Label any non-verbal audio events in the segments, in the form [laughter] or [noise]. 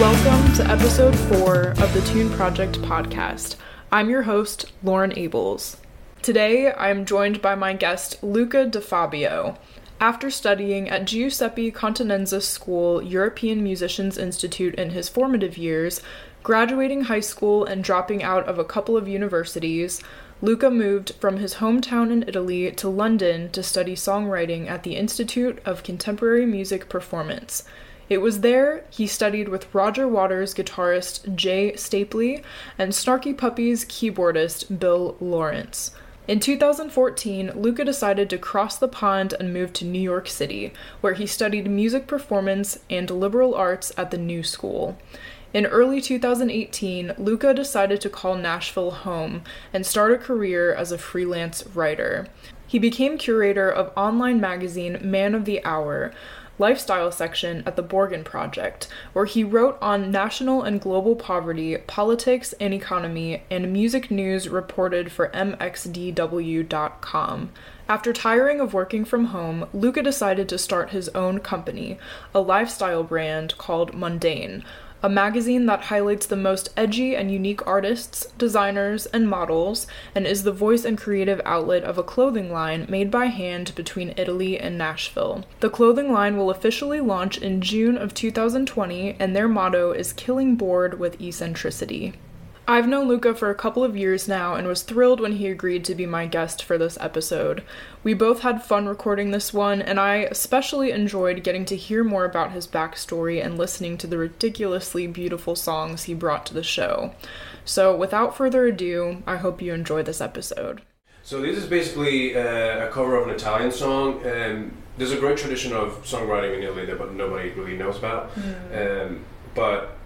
Welcome to episode four of the Tune Project podcast. I'm your host, Lauren Abels. Today, I'm joined by my guest, Luca DeFabio. After studying at Giuseppe Continenza School European Musicians Institute in his formative years, graduating high school and dropping out of a couple of universities, Luca moved from his hometown in Italy to London to study songwriting at the Institute of Contemporary Music Performance. It was there he studied with Roger Waters guitarist Jay Stapley and Snarky Puppy's keyboardist Bill Laurance. In 2014, Luca decided to cross the pond and move to New York City, where he studied music performance and liberal arts at the New School. In early 2018, Luca decided to call Nashville home and start a career as a freelance writer. He became curator of online magazine Man of the Hour, lifestyle section at the Borgen Project, where he wrote on national and global poverty, politics and economy, and music news reported for MXDW.com. After tiring of working from home, Luca decided to start his own company, a lifestyle brand called Mundane a magazine that highlights the most edgy and unique artists, designers, and models, and is the voice and creative outlet of a clothing line made by hand between Italy and Nashville. The clothing line will officially launch in June of 2020, and their motto is Killing Bored with Eccentricity. I've known Luca for a couple of years now and was thrilled when he agreed to be my guest for this episode. We both had fun recording this one, and I especially enjoyed getting to hear more about his backstory and listening to the ridiculously beautiful songs he brought to the show. So, without further ado, I hope you enjoy this episode. So, this is basically uh, a cover of an Italian song. and there's a great tradition of songwriting in Italy that nobody really knows about. Mm. Um, but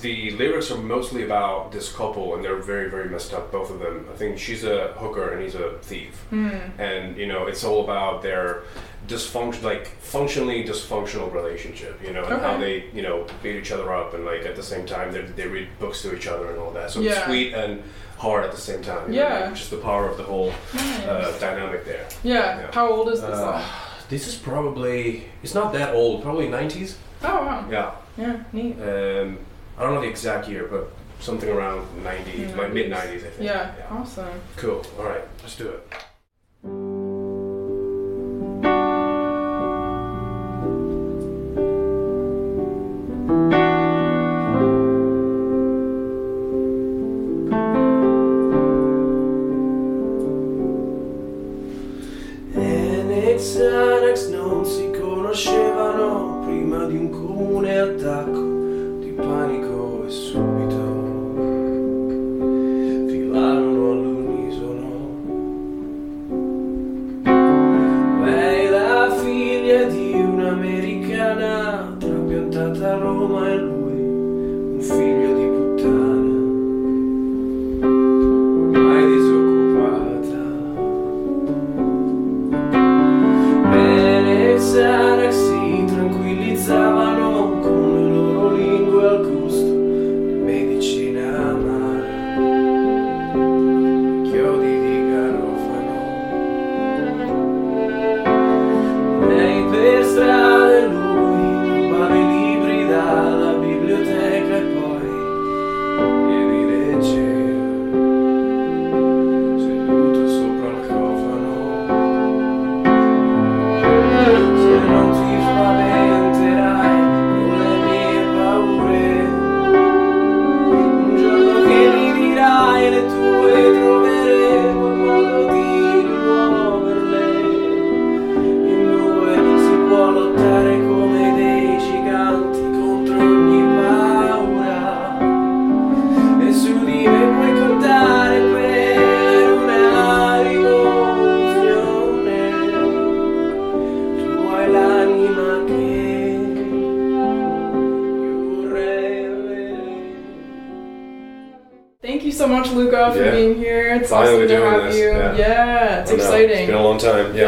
the lyrics are mostly about this couple and they're very very messed up both of them i think she's a hooker and he's a thief mm. and you know it's all about their dysfunction like functionally dysfunctional relationship you know and okay. how they you know beat each other up and like at the same time they, they read books to each other and all that so yeah. it's sweet and hard at the same time yeah know, like just the power of the whole nice. uh, dynamic there yeah. yeah. how old is this uh, song this is probably it's not that old probably 90s oh wow yeah yeah neat um I don't know the exact year, but something around 90, like mid 90s, I think. Yeah, yeah, awesome. Cool. All right, let's do it.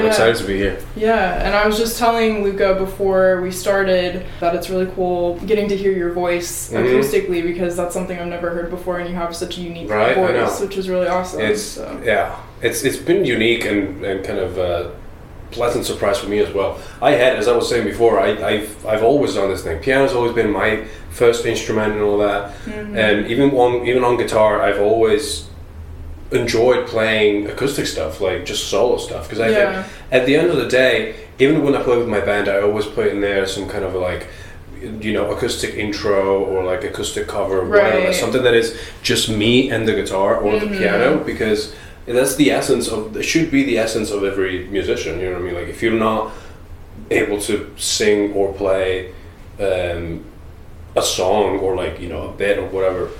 Excited to be here. Yeah, and I was just telling Luca before we started that it's really cool getting to hear your voice mm-hmm. acoustically because that's something I've never heard before, and you have such a unique right? voice, which is really awesome. It's so. yeah, it's it's been unique and and kind of. Uh, pleasant surprise for me as well. I had, as I was saying before, I, I've I've always done this thing. Piano's always been my first instrument and all that, and even on even on guitar, I've always enjoyed playing acoustic stuff, like just solo stuff, because I Yeah. think at the end of the day, even when I play with my band, I always put in there some kind of like you know acoustic intro or like acoustic cover whatever Right. something that is just me and the guitar or the piano because that's the essence of it should be the essence of every musician you know what i mean like if you're not able to sing or play um, a song or like you know a bit or whatever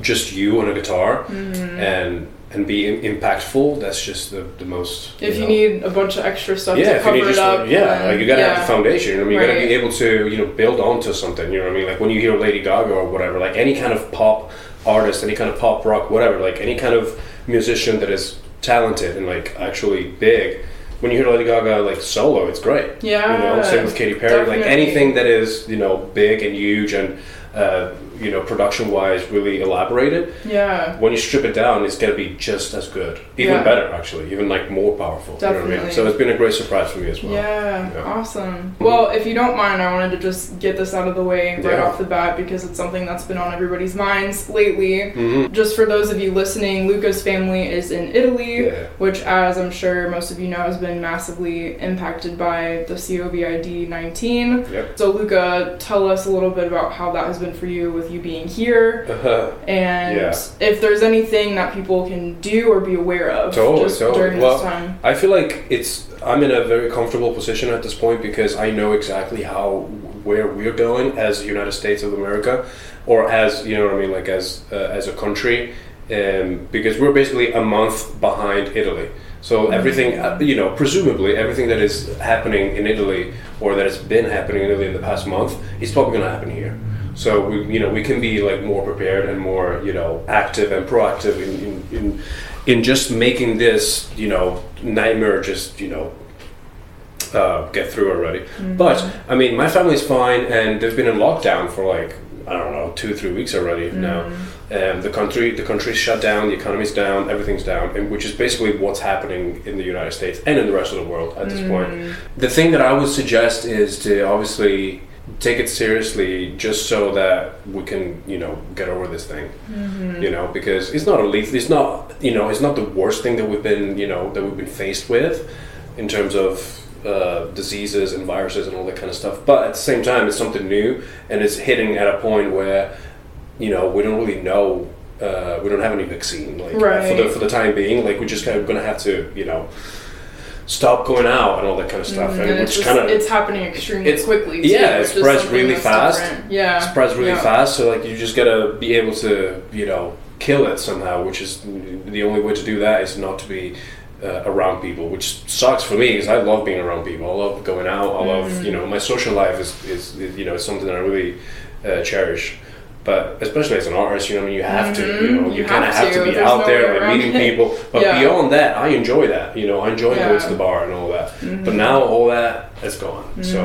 just you on a guitar mm-hmm. and and be im- impactful that's just the, the most If you know, need a bunch of extra stuff yeah, to if you cover need it just up, yeah, then- like you gotta have the foundation. You know, I mean? you gotta be able to you know build onto something. You know what I mean? Like when you hear Lady Gaga or whatever, like any kind of pop artist, any kind of pop rock, whatever, like any kind of musician that is talented and like actually big. When you hear Lady Gaga like solo, it's great. Yeah, you know, same with Katy Perry. Like anything that is you know big and huge and uh, you know production wise really elaborated. Yeah. When you strip it down, it's gonna be just as good, even Yeah. better actually, even like more powerful. You know I mean? Definitely. So it's been a great surprise for me as well. Yeah, Yeah. awesome. Well, if you don't mind, I wanted to just get this out of the way right Yeah. off the bat because it's something that's been on everybody's minds lately. hmm Just for those of you listening, Luca's family is in Italy, which, as I'm sure most of you know, has been massively impacted by the COVID 19. Yep. So, Luca, tell us a little bit about how that has been for you with you being here. Uh-huh. And Yeah. if there's anything that people can do or be aware of Totally, just totally. during Well, this time. I feel like it's I'm in a very comfortable position at this point because I know exactly how where we're going as United States of America, or as you know what I mean, like as uh, as a country, um, because we're basically a month behind Italy. So everything, uh, you know, presumably everything that is happening in Italy or that has been happening in Italy in the past month is probably going to happen here. So we, you know, we can be like more prepared and more, you know, active and proactive in, in, in, in just making this, you know, nightmare just, you know, uh, get through already. But I mean, my family's fine, and they've been in lockdown for like I don't know two, three weeks already now. Um, the country, the country's shut down, the economy's down, everything's down, and which is basically what's happening in the United States and in the rest of the world at this point. The thing that I would suggest is to obviously take it seriously, just so that we can, you know, get over this thing. You know, because it's not a lethal. It's not, you know, it's not the worst thing that we've been, you know, that we've been faced with in terms of uh, diseases and viruses and all that kind of stuff. But at the same time, it's something new, and it's hitting at a point where, you know, we don't really know. Uh, we don't have any vaccine, like for the Right. for the time being. Like we're just kind of going to have to, you know, stop going out and all that kind of stuff, Mm, and, and it's kind of it's happening extremely it's- quickly. Too, yeah, it spreads really fast. different. Yeah, spreads really yeah. fast. So like you just gotta be able to you know kill it somehow, which is the only way to do that is not to be uh, around people, which sucks for me because I love being around people. I love going out. I love Mm. you know my social life is, is, is you know something that I really uh, cherish. But especially as an artist, you know, I mean, you have to, you know, Mhm. you, You kind of have to be There's out no there around meeting it. people. [laughs] But Yeah. beyond that, I enjoy that. You know, I enjoy going to Mm-hmm. the bar and all that. But now all that is gone. So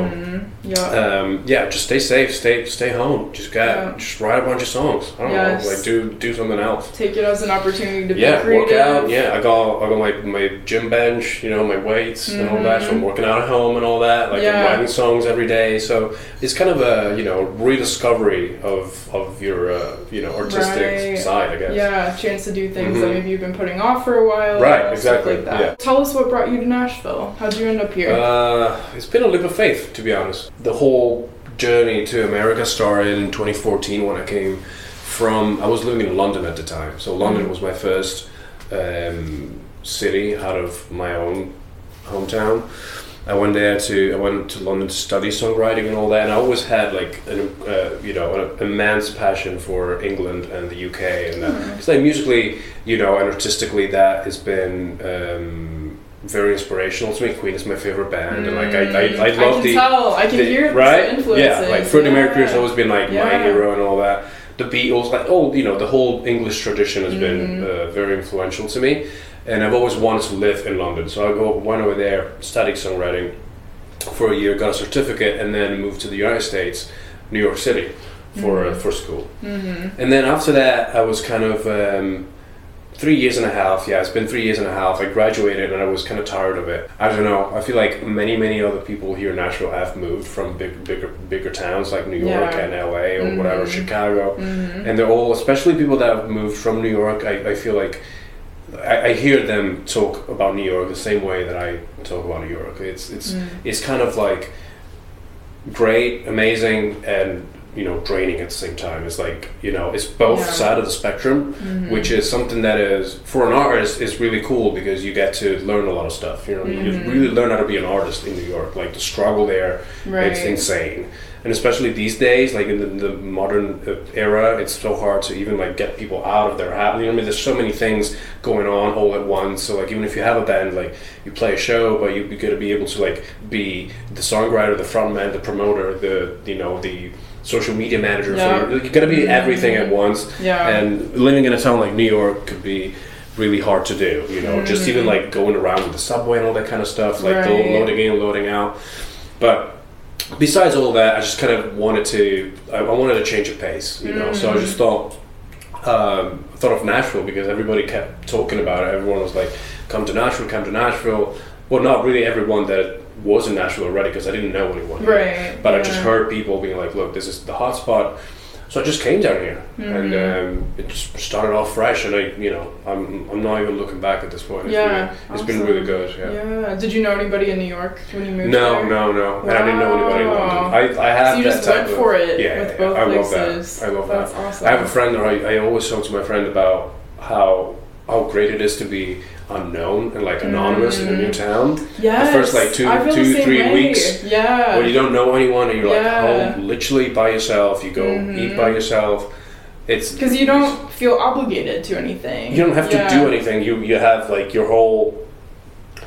Yeah. um, yeah, just stay safe, stay stay home. Just got Yeah. just write a bunch of songs. I don't know, like do do something else. Take it as an opportunity to Yeah, be creative. work out. Yeah, I got I got my, my gym bench, you know, my weights and all that. So I'm working out at home and all that. Like Mm-hmm. Yeah. I'm writing songs every day. So it's kind of a you know rediscovery of of your uh, you know artistic Right. side, I guess. Yeah, chance to do things that Mhm. maybe you've been putting off for a while. Right, exactly, Like that. yeah. Tell us what brought you to Nashville. How'd you end up here? Uh, it's been a leap of faith, to be honest. The whole journey to America started in 2014 when I came from. I was living in London at the time, so London Mhm. was my first um, city out of my own hometown. I went there to I went to London to study songwriting and all that, and I always had like an uh, you know an immense passion for England and the UK, and that because like musically, you know, and artistically, that has been um, very inspirational to me. Queen is my favorite band, and like I I, I Mm, love can the tell. I can the- hear right? Yeah, like Freddie Mercury has always been like my hero and all that. The Beatles, like oh, you know, the whole English tradition has been Mhm. uh, very influential to me, and I've always wanted to live in London. So I go went over there, studied songwriting for a year, got a certificate, and then moved to the United States, New York City, for uh, Mhm. for school. Mhm. And then after that, I was kind of um, three years and a half. Yeah, it's been three years and a half. I graduated and I was kind of tired of it. I don't know. I feel like many, many other people here in Nashville have moved from big, bigger, bigger towns like New York Yeah. and LA or Mhm. whatever, Chicago, Mhm. and they're all, especially people that have moved from New York. I, I feel like. I, I hear them talk about New York the same way that I talk about New York. It's it's Mm. it's kind of like great, amazing, and you know draining at the same time. It's like you know it's both Yeah. side of the spectrum, Mhm. which is something that is for an artist is really cool because you get to learn a lot of stuff. You know, Mhm. you really learn how to be an artist in New York. Like the struggle there, right. it's insane. And especially these days, like in the, the modern uh, era, it's so hard to even like get people out of their habit. You know, I mean, there's so many things going on all at once. So like, even if you have a band, like you play a show, but you, you got to be able to like be the songwriter, the frontman, the promoter, the you know the social media manager. Yeah. For, you got to be everything at once. Yeah. And living in a town like New York could be really hard to do. You know, just even like going around with the subway and all that kind of stuff, like Right. loading in, loading out. But besides all that, I just kind of wanted to. I, I wanted to change of pace. You know, so I just thought. Um, I thought of Nashville because everybody kept talking about it. Everyone was like, "Come to Nashville, come to Nashville." Well, not really everyone that was in Nashville already because I didn't know anyone. Right, But I just heard people being like, "Look, this is the hot spot." So I just came down here, and Mm-hmm. um, it just started off fresh. And I, you know, I'm I'm not even looking back at this point. It's, Yeah, really, it's been really good. Yeah. Yeah. Did you know anybody in New York when you moved No, there? no, no. And I didn't know anybody in London. I, I have So you that just type went of, for it yeah, with yeah, both I love places. that. I love That's that. awesome. I have a friend, or I, I always talk to my friend about how how great it is to be unknown and like anonymous in a new town. The first, like, two- I feel the two, three way. weeks Yeah. When you don't know anyone and you're Yeah. like home, literally by yourself. You go Mhm. eat by yourself. It's Because you don't feel obligated to anything. you don't have to do anything. You you have like your whole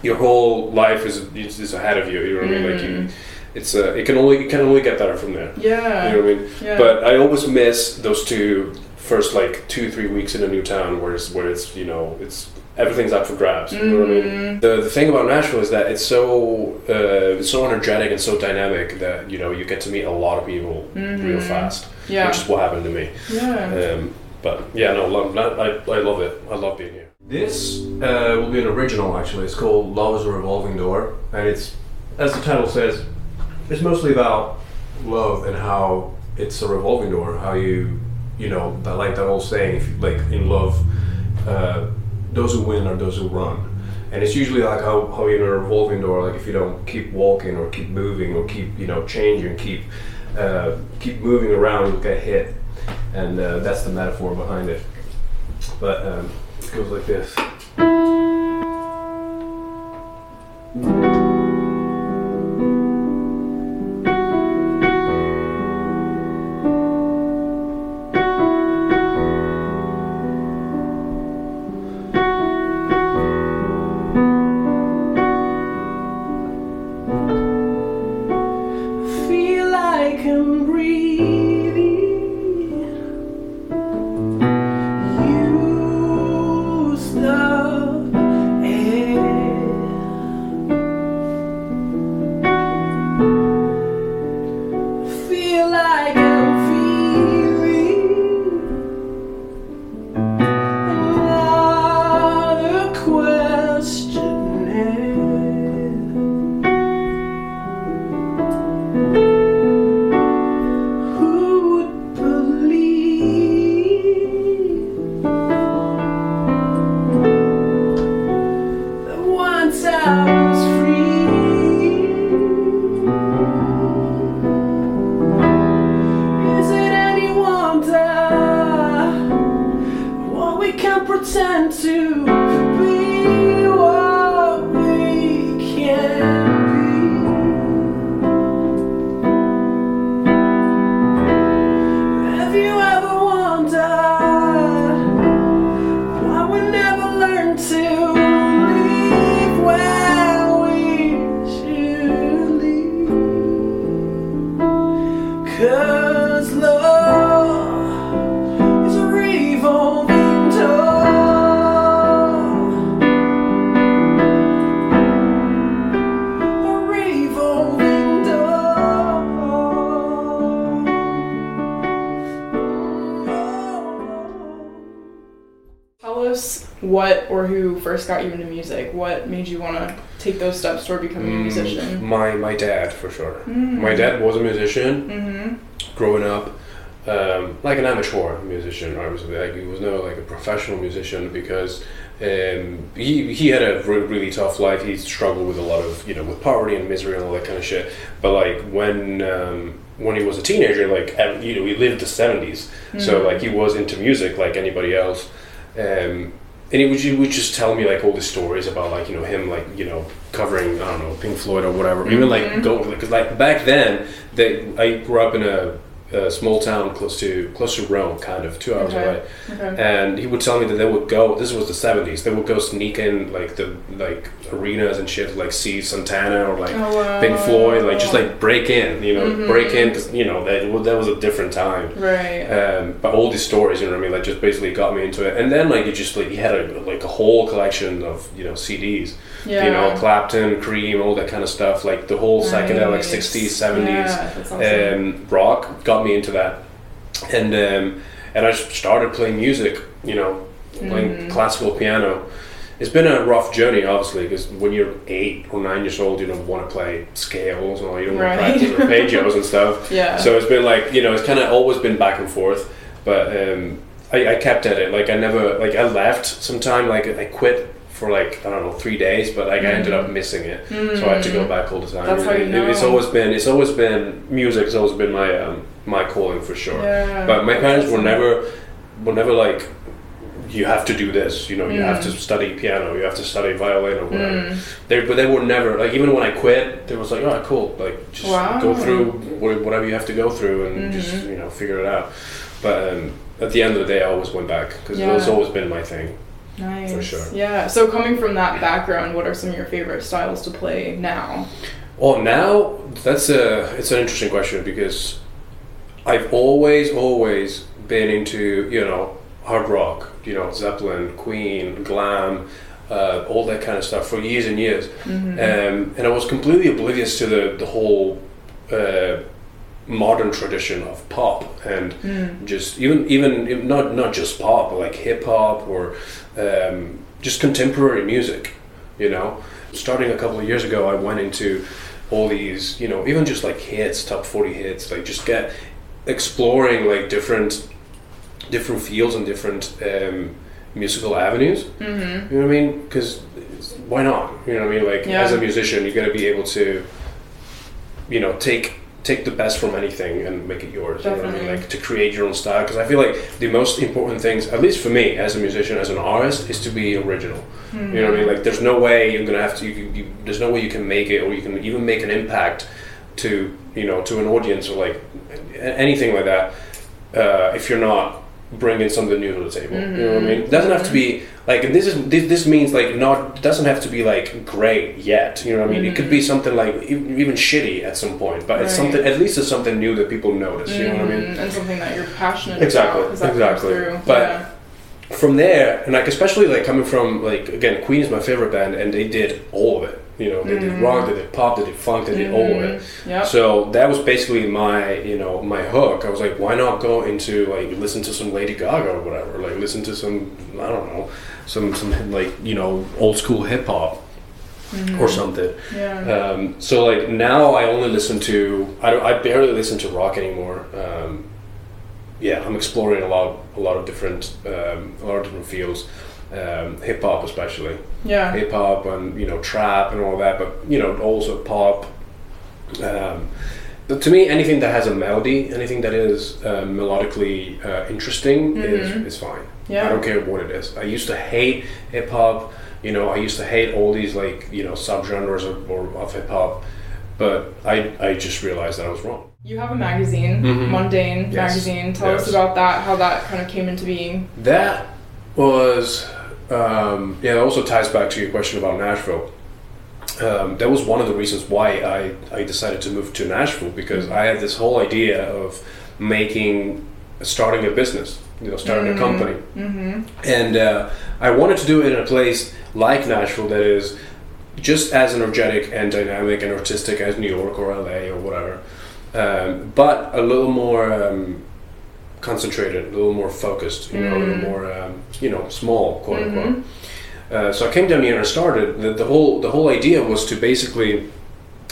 your whole life is is, is ahead of you. You know what I mean? Like you, Mhm. it's uh, it can only it can only get better from there. Yeah. You know what I mean? yeah. But I always miss those two first like two three weeks in a new town where it's where it's you know it's everything's up for grabs. You know what I mean? Mhm. The, the thing about Nashville is that it's so uh, it's so energetic and so dynamic that you know you get to meet a lot of people real Mhm. fast, Yeah. which is what happened to me. yeah. Um, but yeah, no, love, I, I love it. I love being here. This uh, will be an original actually. It's called Love is a Revolving Door, and it's as the title says, it's mostly about love and how it's a revolving door. How you, you know, that like that old saying, if you, like in love, uh, those who win are those who run. And it's usually like how, how in a revolving door, like if you don't keep walking or keep moving or keep you know changing, keep uh, keep moving around, you'll get hit. And uh, that's the metaphor behind it. But um, it goes like this. Us what or who first got you into music? What made you want to take those steps toward becoming a Mm, musician? My my dad for sure. Mm. My dad was a musician Mm-hmm. growing up, um, like an amateur musician. I was like he was no like a professional musician because um, he he had a re- really tough life. He struggled with a lot of you know with poverty and misery and all that kind of shit. But like when um, when he was a teenager, like you know he lived the seventies, so Mm. like he was into music like anybody else. Um, and he would, he would just tell me like all the stories about like you know him like you know covering I don't know Pink Floyd or whatever. Even like Mhm. go because like back then they I grew up in a, a small town close to close to Rome, kind of two hours Okay. away. Okay. And he would tell me that they would go. This was the seventies. They would go sneak in like the like arenas and shit, like see Santana or like Oh, wow. Pink Floyd, like just like break in, you know, Mhm. break in because you know that that was a different time. Right. Um, but all these stories, you know what I mean, like just basically got me into it. And then like it just like he had a like a whole collection of you know CDs, yeah. you know, Clapton, Cream, all that kind of stuff, like the whole psychedelic Nice. sixties, seventies Yeah, awesome. um, rock got me into that, and um, and I just started playing music. You know, playing Mhm. classical piano. It's been a rough journey, obviously, because when you're eight or nine years old, you don't want to play scales and all. You don't want Right. to practice arpeggios and stuff. [laughs] yeah. So it's been like you know, it's kind of always been back and forth, but um, I, I kept at it. Like I never like I left sometime. Like I quit for like I don't know three days, but like I ended up missing it. So I had to go back all the time. That's how you It- It's always been it's always been music. has always been my um, my calling for sure. Yeah. But my parents were never were never like you have to do this. You know, you have to Mm. study piano. You have to study violin or whatever. Mm. They but they were never like even when I quit, they was like, oh cool, like just Wow. go through whatever you have to go through and just Mhm. you know figure it out. But um, at the end of the day, I always went back because Yeah. it's always been my thing. Nice. For sure. Yeah. So coming from that background, what are some of your favorite styles to play now? Well, now that's a it's an interesting question because I've always always been into you know hard rock, you know Zeppelin, Queen, glam, uh, all that kind of stuff for years and years, Mm-hmm. um, and I was completely oblivious to the the whole uh, modern tradition of pop and Mm. just even even not not just pop but like hip hop or um, just contemporary music you know starting a couple of years ago i went into all these you know even just like hits top 40 hits like just get exploring like different different fields and different um, musical avenues. Mm-hmm. you know what i mean? Because why not? You know what i mean? Like Yeah. as a musician you got to be able to you know take take the best from anything and make it yours. You know what I mean? Like to create your own style. Because i feel like the most important things at least for me as a musician as an artist is to be original. Mm-hmm. you know what i mean? Like there's no way you're gonna have to you, you, there's no way you can make it or you can even make an impact to you know to an audience or like anything like that uh, if you're not bringing something new to the table you know what i mean it doesn't have to be like and this is this, this means like not doesn't have to be like great yet you know what i mean it could be something like even, even shitty at some point but it's something at least it's something new that people notice you know what i mean Mhm. And something that you're passionate about, Exactly, about. 'cause that comes exactly. But- yeah. from there and like especially like coming from like again queen is my favorite band and they did all of it you know they did rock they did pop they did funk they did all of it Mm-hmm. Yep. so that was basically my you know my hook i was like why not go into like listen to some lady gaga or whatever like listen to some i don't know some some like you know old school hip hop or something Mm-hmm. yeah. um, so like now I only listen to I, don't- I barely listen to rock anymore. Um, yeah, I'm exploring a lot a lot of different um, a lot of different fields, um, hip hop especially yeah. hip hop and you know trap and all that, but you know also pop. Um, but to me, anything that has a melody, anything that is uh, melodically uh, interesting Mhm. is is fine. Yeah. I don't care what it is. I used to hate hip hop. You know, I used to hate all these like you know subgenres of, of hip hop, but I I just realized that I was wrong. You have a magazine, Mhm. Mundane Yes. magazine. Tell us about that. How that kind of came into being. That was um, yeah. That also ties back to your question about Nashville. Um, that was one of the reasons why I, I decided to move to Nashville because I had this whole idea of making starting a business, you know, starting a company, Mm-hmm. and uh, I wanted to do it in a place like Nashville that is just as energetic and dynamic and artistic as New York or LA or whatever, um, but a little more um, concentrated, a little more focused, you know, a little Mm. more, um, you know, small, quote Mhm. unquote. Uh, so I came down here and I started. The, the whole the whole idea was to basically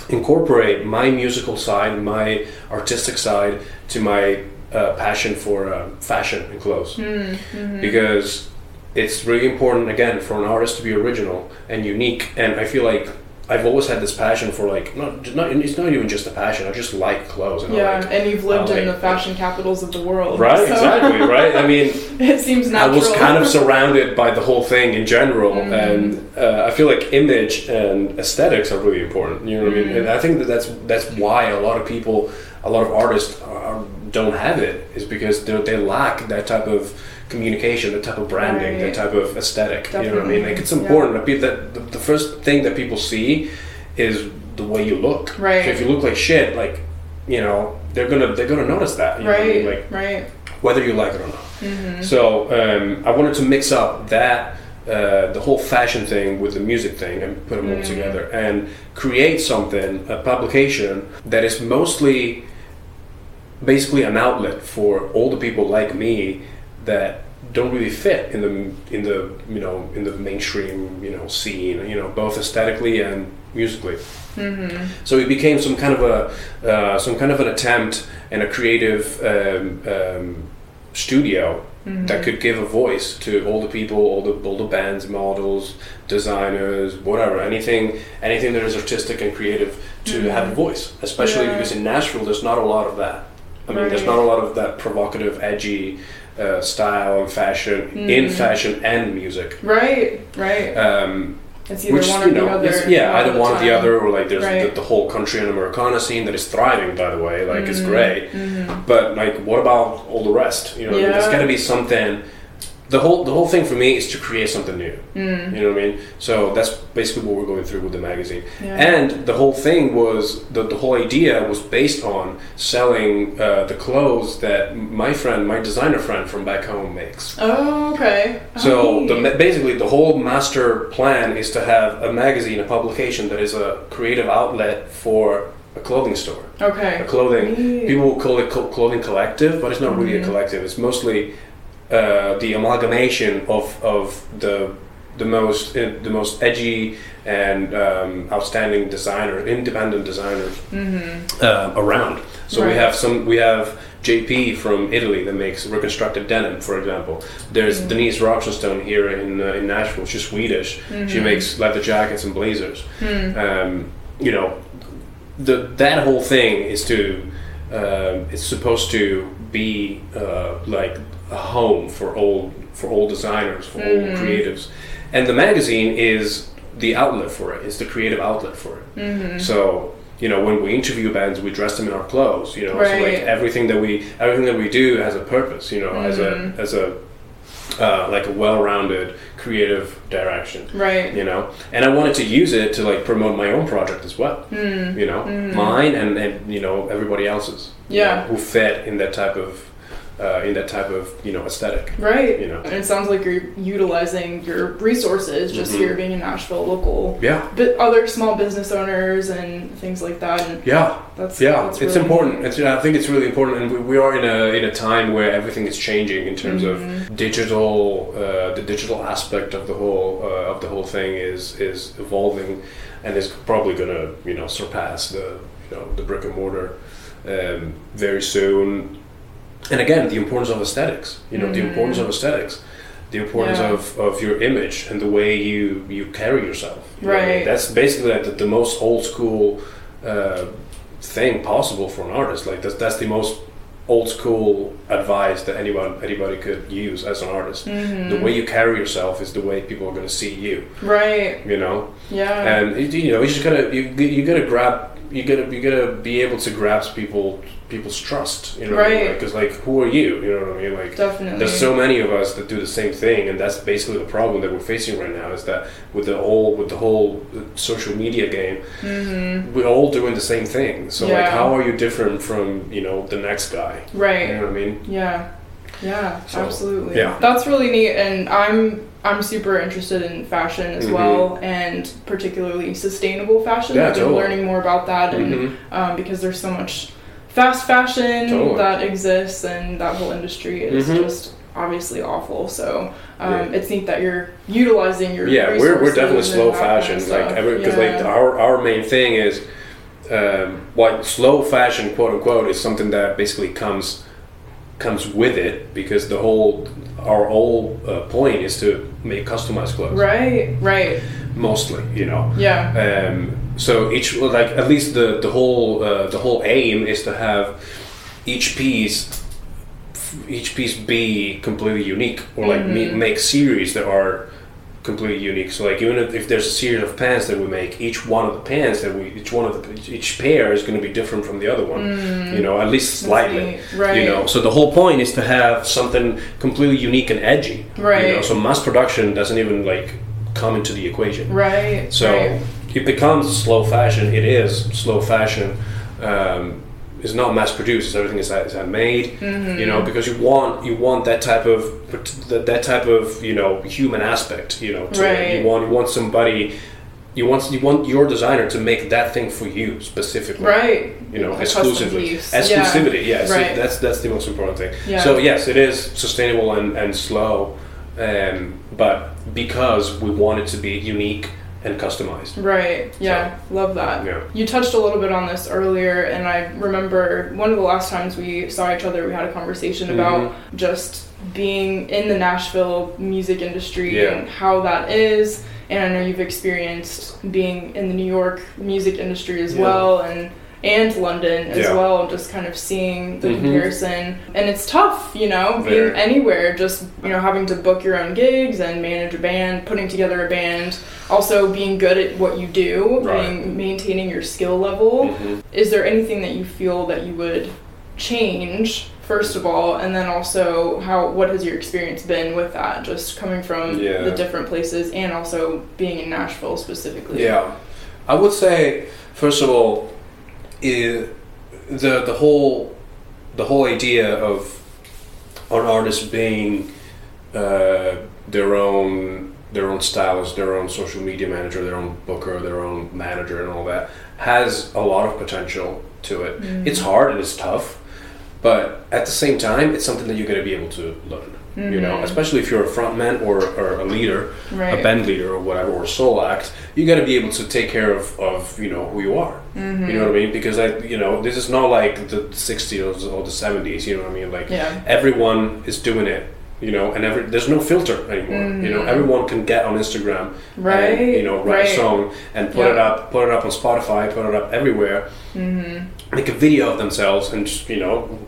incorporate my musical side, my artistic side, to my uh, passion for uh, fashion and clothes Mm-hmm. because it's really important again for an artist to be original and unique and i feel like i've always had this passion for like not, not it's not even just a passion i just like clothes and Yeah, like and you've lived I in the fashion capitals of the world. right so exactly [laughs] right i mean it seems natural. i was kind of surrounded by the whole thing in general Mhm. and uh, i feel like image and aesthetics are really important you know what i mean Mhm. and i think that that's that's why a lot of people a lot of artists are, don't have it is because they lack that type of communication, the type of branding, Right. that type of aesthetic. You know what I mean? Like it's important that, people, that the, the first thing that people see is the way you look. Right. So if you look like shit, like you know, they're gonna they're gonna notice that. You know what I right, mean? Like right. whether you like it or not. Mm-hmm. So um, I wanted to mix up that uh, the whole fashion thing with the music thing and put them all Mm. together and create something, a publication that is mostly basically an outlet for all the people like me that don't really fit in the in the you know in the mainstream you know scene you know both aesthetically and musically Mm-hmm. so it became some kind of a uh, some kind of an attempt and a creative um, um, studio Mm-hmm. that could give a voice to all the people, all the all the bands, models, designers, whatever, anything anything that is artistic and creative to Mhm. have a voice. Especially Yeah. because in Nashville, there's not a lot of that. I mean, there's not a lot of that provocative, edgy uh, style and fashion in Mhm. fashion and music. Right, right. Um, it's either which one or you know, the other. yeah, either one or the other, or like there's Right. the, the whole country and Americana scene that is thriving. By the way, like it's Mhm, great. mhm. But like, what about all the rest? You know, Yeah. there's got to be something. The whole the whole thing for me is to create something new. Mm, You know what I mean? So that's basically what we're going through with the magazine. yeah. And the whole thing was the the whole idea was based on selling uh, the clothes that my friend, my designer friend from back home makes. oh, okay. So Oh, the, basically, the whole master plan is to have a magazine, a publication that is a creative outlet for a clothing store. okay. A clothing people will call it clothing collective, but it's not really a Mhm. collective. It's mostly uh, the amalgamation of of the the most uh, the most edgy and um, outstanding designer, independent designers Mm-hmm. uh, around. So we have some. We have JP from Italy that makes reconstructed denim, for example. There's Mm. Denise Roxenstone here in uh, in Nashville. She's Swedish. She Mhm. makes leather jackets and blazers. Hmm. Um, you know, the that whole thing is to. Um, it's supposed to be uh, like a home for all for all designers, for Mhm. all creatives, and the magazine is the outlet for it. It's the creative outlet for it. Mm-hmm. So you know, when we interview bands, we dress them in our clothes. You know, so like everything that we everything that we do has a purpose. You know, as a Mhm. as a uh, like a well-rounded creative direction. Right. You know, and I wanted to use it to like promote my own project as well. Hmm. You know, Mhm. mine and and you know everybody else's. you Yeah. know, who fit in that type of uh, in that type of you know aesthetic. Right. You know. And it sounds like you're utilizing your resources just Mhm. here being in Nashville, local, Yeah. but other small business owners and things like that. And Yeah. that's Yeah, that's it's really important. It's, I think it's really important, and we, we are in a in a time where everything is changing in terms Mhm. of digital. Uh, the digital aspect of the whole uh, of the whole thing is is evolving, and is probably going to you know surpass the you know the brick and mortar um, very soon. And again, the importance of aesthetics. You know, the Mhm. importance of aesthetics. The importance Yeah. of, of your image and the way you, you carry yourself. You know what I mean? Right. That's basically like the, the most old school uh, thing possible for an artist. Like that's that's the most old school advice that anyone anybody could use as an artist. Mhm. The way you carry yourself is the way people are going to see you. Right. You know, Yeah. and you know you just gotta you you gotta grab you gotta you gotta be able to grasp people people's trust. You know, Right. Because like, who are you? You know what I mean? Like. Definitely. There's so many of us that do the same thing, and that's basically the problem that we're facing right now. Is that with the whole with the whole uh, social media game, hmm we're all doing the same thing. So like, how are you different from you know the next guy? Right. You know what I mean? Yeah. Yeah, So, absolutely. yeah. That's really neat and I'm I'm super interested in fashion as Mhm. well and particularly sustainable fashion. Yeah, I've been totally. learning more about that and Mhm. um, because there's so much fast fashion Totally. that exists and that whole industry is Mhm. just obviously awful. So um, Yeah. it's neat that you're utilizing your yeah we're, we're definitely slow kind fashion of like because like our our main thing is um like slow fashion quote unquote is something that basically comes comes with it because the whole our whole uh, point is to make customized clothes. Right, right, mostly you know. Yeah, um, so each like at least the the whole uh, the whole aim is to have each piece each piece be completely unique or like Mhm. make series that are completely unique so like even if, if there's a series of pants that we make each one of the pants that we each one of the each pair is going to be different from the other one you know at least slightly right, you know so the whole point is to have something completely unique and edgy Right. you know so mass production doesn't even like come into the equation right, so right. it becomes slow fashion. It is slow fashion. Um, it's not mass produced. Everything is, is handmade. Mm-hmm. You know, because you want you want that type of that, that type of you know human aspect. You know, to. Right. you want you want somebody. You want you want your designer to make that thing for you specifically. Right. You know, exclusively. Exclusivity. Yes, Right. that's that's the most important thing. Yeah. So yes, it is sustainable and, and slow, um, but because we want it to be unique and customized. Right. Yeah. Love that. Yeah. You touched a little bit on this earlier, and I remember one of the last times we saw each other, we had a conversation Mm-hmm. about just being in the Nashville music industry Yeah. and how that is. And I know you've experienced being in the New York music industry as Yeah. well, and and London as Yeah. well, just kind of seeing the Mhm. comparison. And it's tough, you know, being anywhere, just, you know, having to book your own gigs and manage a band, putting together a band, also being good at what you do, Right. being, maintaining your skill level. Mhm. Is there anything that you feel that you would change? First of all, and then also, how what has your experience been with that? Just coming from Yeah. the different places, and also being in Nashville specifically. Yeah, I would say first of all, i the the whole the whole idea of an artist being uh, their own their own stylist, their own social media manager, their own booker, their own manager, and all that has a lot of potential to it. Mm. It's hard and it's tough, but at the same time, it's something that you're going to be able to learn. You know, especially if you're a frontman or, or a leader, Right. a band leader or whatever, or a solo act, you got to be able to take care of, of you know who you are. Mm-hmm. You know what I mean? Because I, you know, this is not like the '60s or the '70s. You know what I mean? Like Yeah. everyone is doing it. You know, and every there's no filter anymore. You know, Mhm. everyone can get on Instagram, Right. And, you know, write right. a song and put it up, put it up on Spotify, put it up everywhere. Mm-hmm. Make a video of themselves and just you know,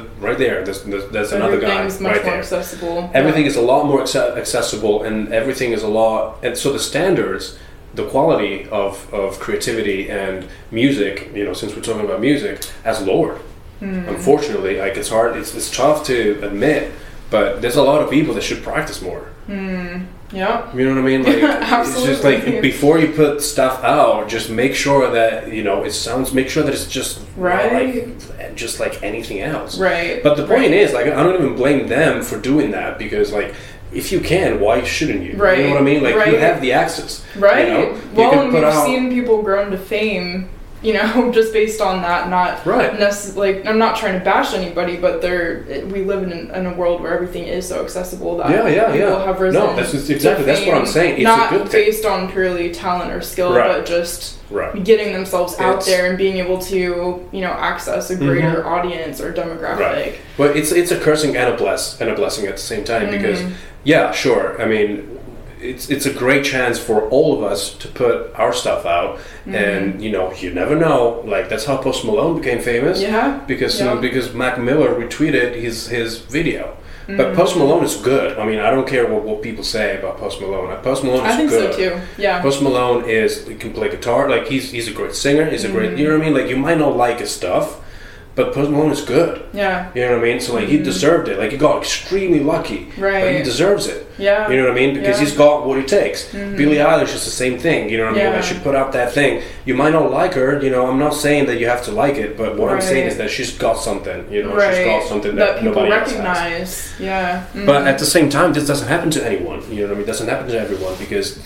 right there. There's, there's, there's another guy much right more there. accessible. Everything is a lot more acce- accessible, and everything is a lot. And so the standards, the quality of, of creativity and music, you know, since we're talking about music, has lowered. Mm. Unfortunately, like it's hard. It's, it's tough to admit, but there's a lot of people that should practice more. Mm. Yeah. You know what I mean? Like [laughs] it's just like before you put stuff out, just make sure that you know it sounds. Make sure that it's just Right. like just like anything else. Right. But the point right. is, like, I don't even blame them for doing that because, like, if you can, why shouldn't you? Right, You know what I mean? Like, you have the access. Right. You know? You well, put we've out- seen people grow into fame, you know, [laughs] just based on that. Not Right. necess- like I'm not trying to bash anybody, but there we live in, in a world where everything is so accessible that Yeah, yeah, people yeah. have risen. No, that's just exactly that's what I'm saying. It's not a good thing. based on purely talent or skill, Right. but just Right. getting themselves out It's- there and being able to, you know, access a greater audience or demographic. Right. But it's it's a cursing and a bless and a blessing at the same time because, Mhm. yeah, sure. I mean, it's it's a great chance for all of us to put our stuff out, Mm-hmm. and you know, you never know. Like that's how Post Malone became famous. Yeah. because Yeah. because Mac Miller retweeted his his video. Mm-hmm. But Post Malone is good. I mean, I don't care what, what people say about Post Malone. Post Malone is I think good. so too. Yeah. Post Malone is he can play guitar. Like he's he's a great singer. He's a great. Mm-hmm. You know what I mean? Like you might not like his stuff, but Post Malone is good. Yeah. You know what I mean? So like he deserved it. Like he got extremely lucky. But he Mm-hmm. Deserves it. Yeah. You know what I mean? Because Yeah. he's got what it takes. Mhm. Billie Eilish is the same thing. You know what I mean? Like she put out that thing. You might not like her. You know, I'm not saying that you have to like it, but what I'm saying is that she's got something. You know, right. she's got something that, people nobody recognize. Yeah. But Mhm. at the same time, this doesn't happen to anyone. You know what I mean? It doesn't happen to everyone because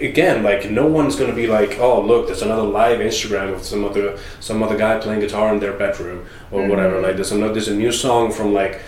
again, like no one's gonna be like, oh look, there's another live Instagram of some other some other guy playing guitar in their bedroom or Mm-hmm. whatever. Like there's another there's a new song from like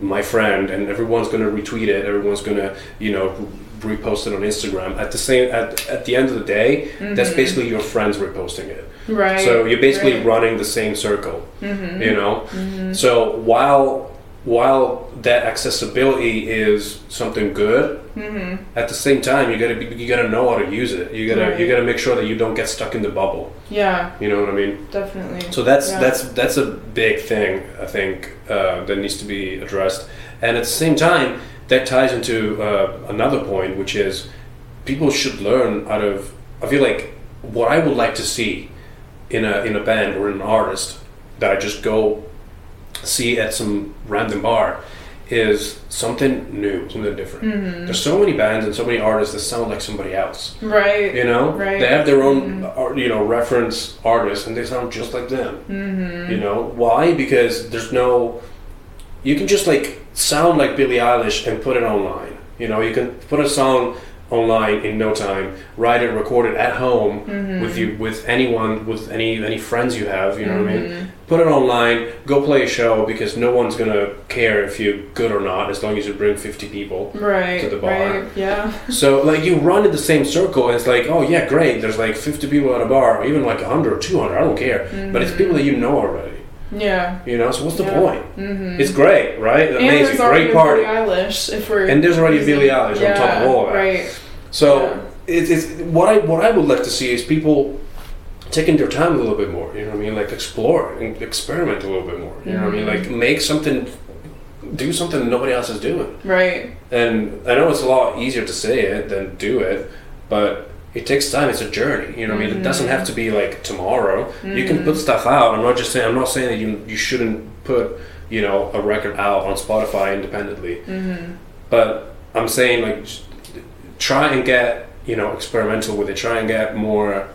my friend, and everyone's gonna retweet it. Everyone's gonna you know repost it on Instagram. At the same at at the end of the day, that's basically your friends reposting it. Mm-hmm. Right. So you're basically right. running the same circle, Mm-hmm. you know. So while while that accessibility is something good, Mm-hmm. at the same time you gotta be, you gotta know how to use it. You gotta you gotta make sure that you don't get stuck in the bubble. Yeah, You know what I mean? definitely. So that's Yeah. that's that's a big thing I think uh, that needs to be addressed. And at the same time, that ties into uh, another point, which is people should learn out of. I feel like what I would like to see in a in a band or in an artist that I just go see at some random bar is something new, something different. Mm-hmm. There's so many bands and so many artists that sound like somebody else. Right. You know, Right. they have their own, uh, you know, reference artists, and they sound just like them. Mm-hmm. You know why? Because there's no. You can just like sound like Billie Eilish and put it online. You know, you can put a song online in no time, write it, record it at home Mm-hmm. with you, with anyone, with any any friends you have. You know what I mean? Put it online, go play a show because no one's gonna care if you're good or not as long as you bring 50 people. Right. to the bar. Right. Yeah. So like you run in the same circle and it's like, oh yeah, great. There's like 50 people at a bar, or even like 100 or 200. I don't care. But it's people that you know already. Yeah. You know, so what's the Yeah. point? Mm-hmm. It's great, right? and Amazing, there's great party. Billie Eilish. If we're And there's already Billie Eilish on top of all of that. Right. So Yeah. it's, it's what I what I would like to see is people taking their time a little bit more. You know what I mean? Like explore and experiment a little bit more. You know what I mean? Mhm. Like make something, do something nobody else is doing. Right. And I know it's a lot easier to say it than do it, but it takes time. It's a journey. You know what I mean? It doesn't have to be like tomorrow. You can put stuff out. I'm not just saying. I'm not saying that you you shouldn't put you know a record out on Spotify independently. Mm-hmm. But I'm saying like try and get you know experimental with it. Try and get more.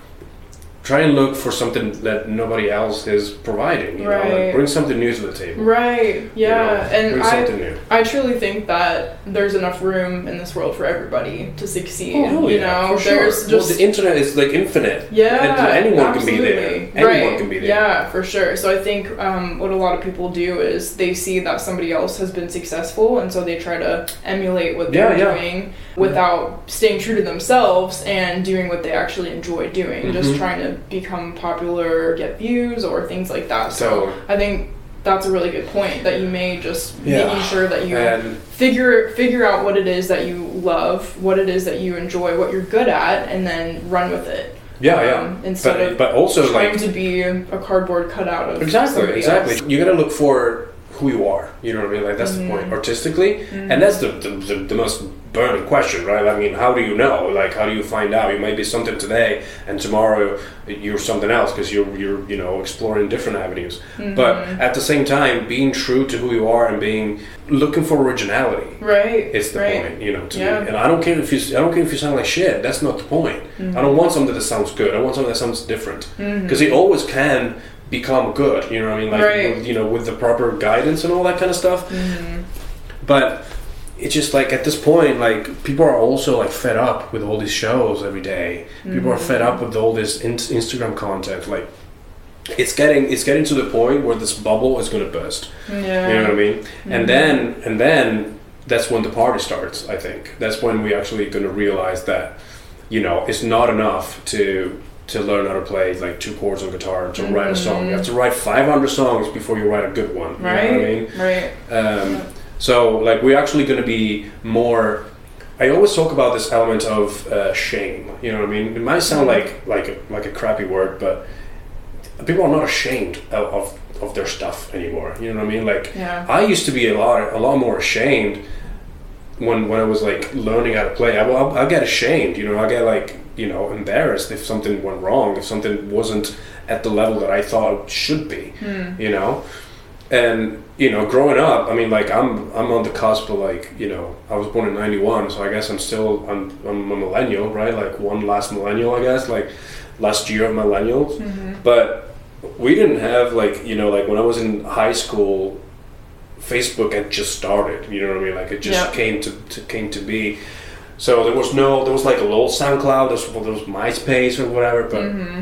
Try and look for something that nobody else is providing. You know, Right. like bring something new to the table. Right. you Yeah. know? And bring I something new. I truly think that there's enough room in this world for everybody to succeed. Oh, you yeah, know, for sure. there's well, the internet is like infinite. Yeah, And anyone absolutely. can be there. Anyone right. can be there. Yeah, for sure. So I think um, what a lot of people do is they see that somebody else has been successful, and so they try to emulate what they're Yeah, yeah. doing without staying true to themselves and doing what they actually enjoy doing. Just Mhm. trying to become popular, get views, or things like that. So So I think that's a really good point that you made just Yeah. making sure that you and figure figure out what it is that you love, what it is that you enjoy, what you're good at, and then run with it. yeah, yeah. Um, instead But of but also trying like to be a cardboard cutout of exactly exactly. else. You gotta look for who you are. You know what I mean? Like that's the point Mm-hmm. artistically, and that's the, the the the most burning question, right? I mean, how do you know? Like, how do you find out? You might be something today, and tomorrow you're something else because you're you're you know exploring different avenues. Mm-hmm. But at the same time, being true to who you are and being looking for originality. Right. It's the right. point, you know, to Yeah. me. And I don't care if you I don't care if you sound like shit. That's not the point. Mm-hmm. I don't want something that sounds good. I want something that sounds different. Because it always can become good. You know what I mean? Like Right. with, you know, with the proper guidance and all that kind of stuff. Mm-hmm. But it's just like at this point, like people are also like fed up with all these shows every day. People are fed up mm. with all this in- Instagram content. Like it's getting it's getting to the point where this bubble is going to burst. Yeah. You know what I mean? And mm. then and then that's when the party starts. I think that's when we actually going to realize that you know it's not enough to to learn how to play like two chords on guitar to write a song. You mm-hmm. have to write 500 songs before you write a good one. You Right. know what I mean? Right. Um, so like we're actually going to be more. I always talk about this element of uh, shame. You know what I mean? It might sound like like a, like a crappy word, but people are not ashamed of, of of their stuff anymore. You know what I mean? Like Yeah. I used to be a lot a lot more ashamed when when I was like learning how to play. I will I get ashamed. You know, I get like you know embarrassed if something went wrong, if something wasn't at the level that I thought it should be. You know, and you know, growing up, I mean, like I'm I'm on the cusp of like you know, I was born in '91, so I guess I'm still I'm I'm a millennial, right? Like one last millennial, I guess, like last year of millennials. But we didn't have like you know, like when I was in high school, Facebook had just started. You know what I mean? Like it just Yeah. came to, to came to be. So there was no, there was like a little SoundCloud, there was, there was MySpace or whatever, but Mm-hmm.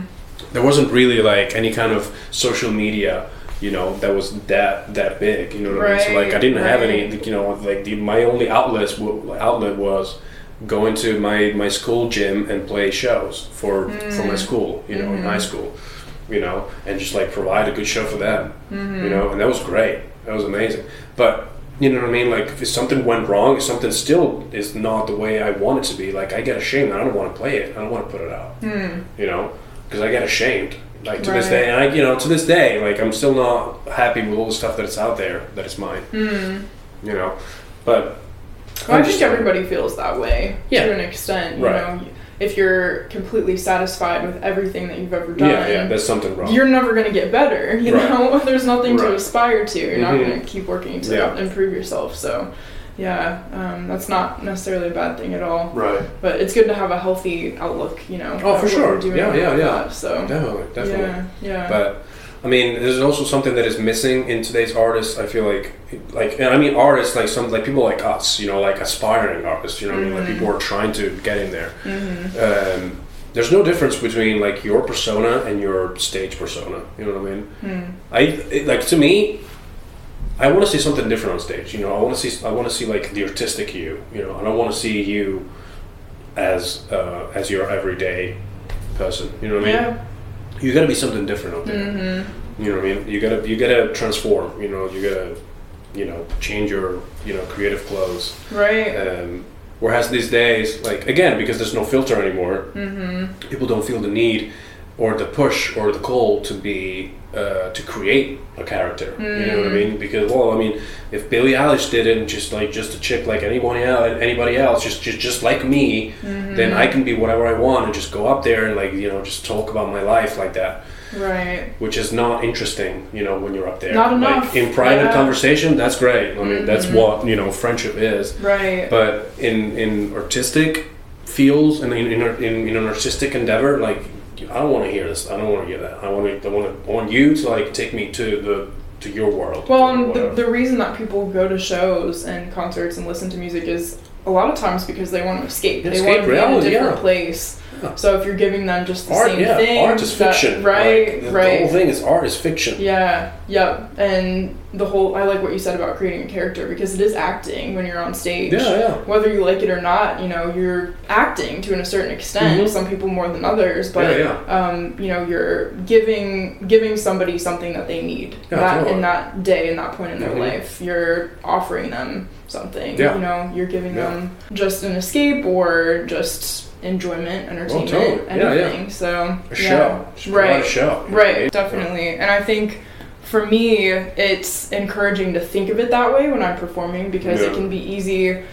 there wasn't really like any kind of social media, you know, that was that that big. You know what I mean? So like I didn't have any, you know, like the, my only outlets outlet was going to my my school gym and play shows for for my Mm. school, you know, in high school, you know, and just like provide a good show for them, Mm-hmm. you know, and that was great. That was amazing. But you know what I mean? Like if something went wrong, if something still is not the way I want it to be, like I get ashamed. I don't want to play it. I don't want to put it out Hmm. you know, because I get ashamed. Like to this day, and I, you know, to this day, like I'm still not happy with all the stuff that's out there that is mine. Hmm. You know, but Well, I think just- everybody feels that way Yeah. to an extent. You Right. know, if you're completely satisfied with everything that you've ever done, yeah, yeah, there's something wrong. you're never going to get better. You Right. know, [laughs] there's nothing to aspire to. You're not Mhm. going to keep working to Yeah. improve yourself. So, yeah, um, that's not necessarily a bad thing at all. right. But it's good to have a healthy outlook. You know. Oh, for sure. Yeah, yeah, yeah. that, So. Definitely, definitely. Yeah, yeah. But I mean, there's also something that is missing in today's artists. I feel like, like, and I mean artists like some like people like us, you know, like aspiring artists. You know, what I mean, like people are trying to get in there. hmm Um, there's no difference between like your persona and your stage persona. You know what I mean? Hmm. I it, like to me. I want to see something different on stage. You know, I want to see. I want to see like the artistic you. You know, I don't want to see you as uh, as your everyday person. You know what I mean? Yeah. You got to be something different out there. hmm You know what I mean? You gotta you gotta transform. You know, you gotta you know change your you know creative clothes. Right. Um, whereas these days, like again, because there's no filter anymore, hmm people don't feel the need or the push or the call to be uh, to create a character. You know what I Mm. mean? Because well, I mean, if Billie Eilish did it, and just like just a chick like anybody else, anybody else, just just just like me, Mm-hmm. then I can be whatever I want and just go up there and like you know just talk about my life like that Right. which is not interesting, you know, when you're up there. Not Like enough, in private yeah. conversation, that's great. I mean, that's Mhm. what you know friendship is. Right. But in in artistic fields and in in, in, in an artistic endeavor, like I don't want to hear this. I don't want to hear that. I want to. I want to. I want you to like take me to the to your world. Well, and the, the reason that people go to shows and concerts and listen to music is a lot of times because they want to escape. they Escape want to be in a reality, different yeah. place. Yeah. So if you're giving them just the art, same yeah, thing, art is that- fiction. right? Like, the, right. The whole thing is art is fiction. Yeah, yep. And the whole I like what you said about creating a character because it is acting when you're on stage. Yeah, yeah. Whether you like it or not, you know, you're acting to a certain extent. Mhm. Some people more than others, but Yeah, um, you know, you're giving giving somebody something that they need Yeah, that totally. in that day in that point in their Mhm. life. You're offering them something. Yeah. You know, you're giving Yeah. them just an escape or just enjoyment, entertainment, totally. Yeah, yeah. anything. So A yeah. show. Should Right. A show. Right, definitely. And I think for me, it's encouraging to think of it that way when I'm performing because it can be easy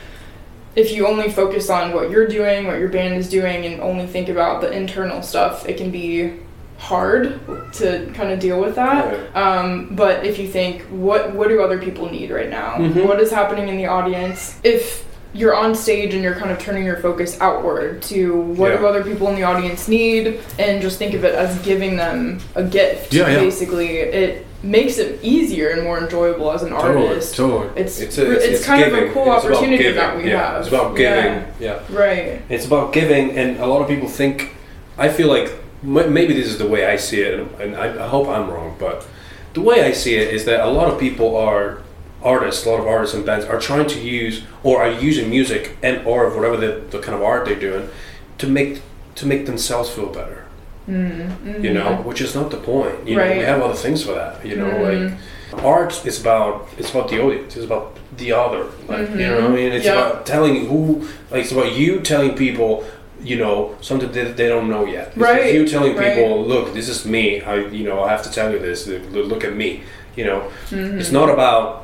if you only focus on what you're doing, what your band is doing, and only think about the internal stuff. It can be hard to kind of deal with that. Um, but if you think, what what do other people need right now? Mhm. What is happening in the audience? If you're on stage and you're kind of turning your focus outward to what do other people in the audience need, and just think of it as giving them a gift. Yeah, yeah. Basically, it makes it easier and more enjoyable as an Totally, artist. totally. It's It's, a, it's, it's, kind giving. of a cool It's opportunity that we yeah, have. It's about giving. Yeah. Right. It's about giving, and a lot of people think. I feel like maybe this is the way I see it, and- and I, I hope I'm wrong, but the way I see it is that a lot of people are artists, a lot of artists and bands are trying to use or are using music and or whatever the, the kind of art they're doing to make to make themselves feel better. Mm-hmm. You know, which is not the point. You know, we have other things for that. You know, Mhm. like art is about it's about the audience. It's about the other. Like you know what I mean? It's Yeah. about telling who. Like it's about you telling people. You know something that they don't know yet. It's Right, You telling right. people, look, this is me. I, you know, I have to tell you this. Look at me. You know, Mhm. it's not about.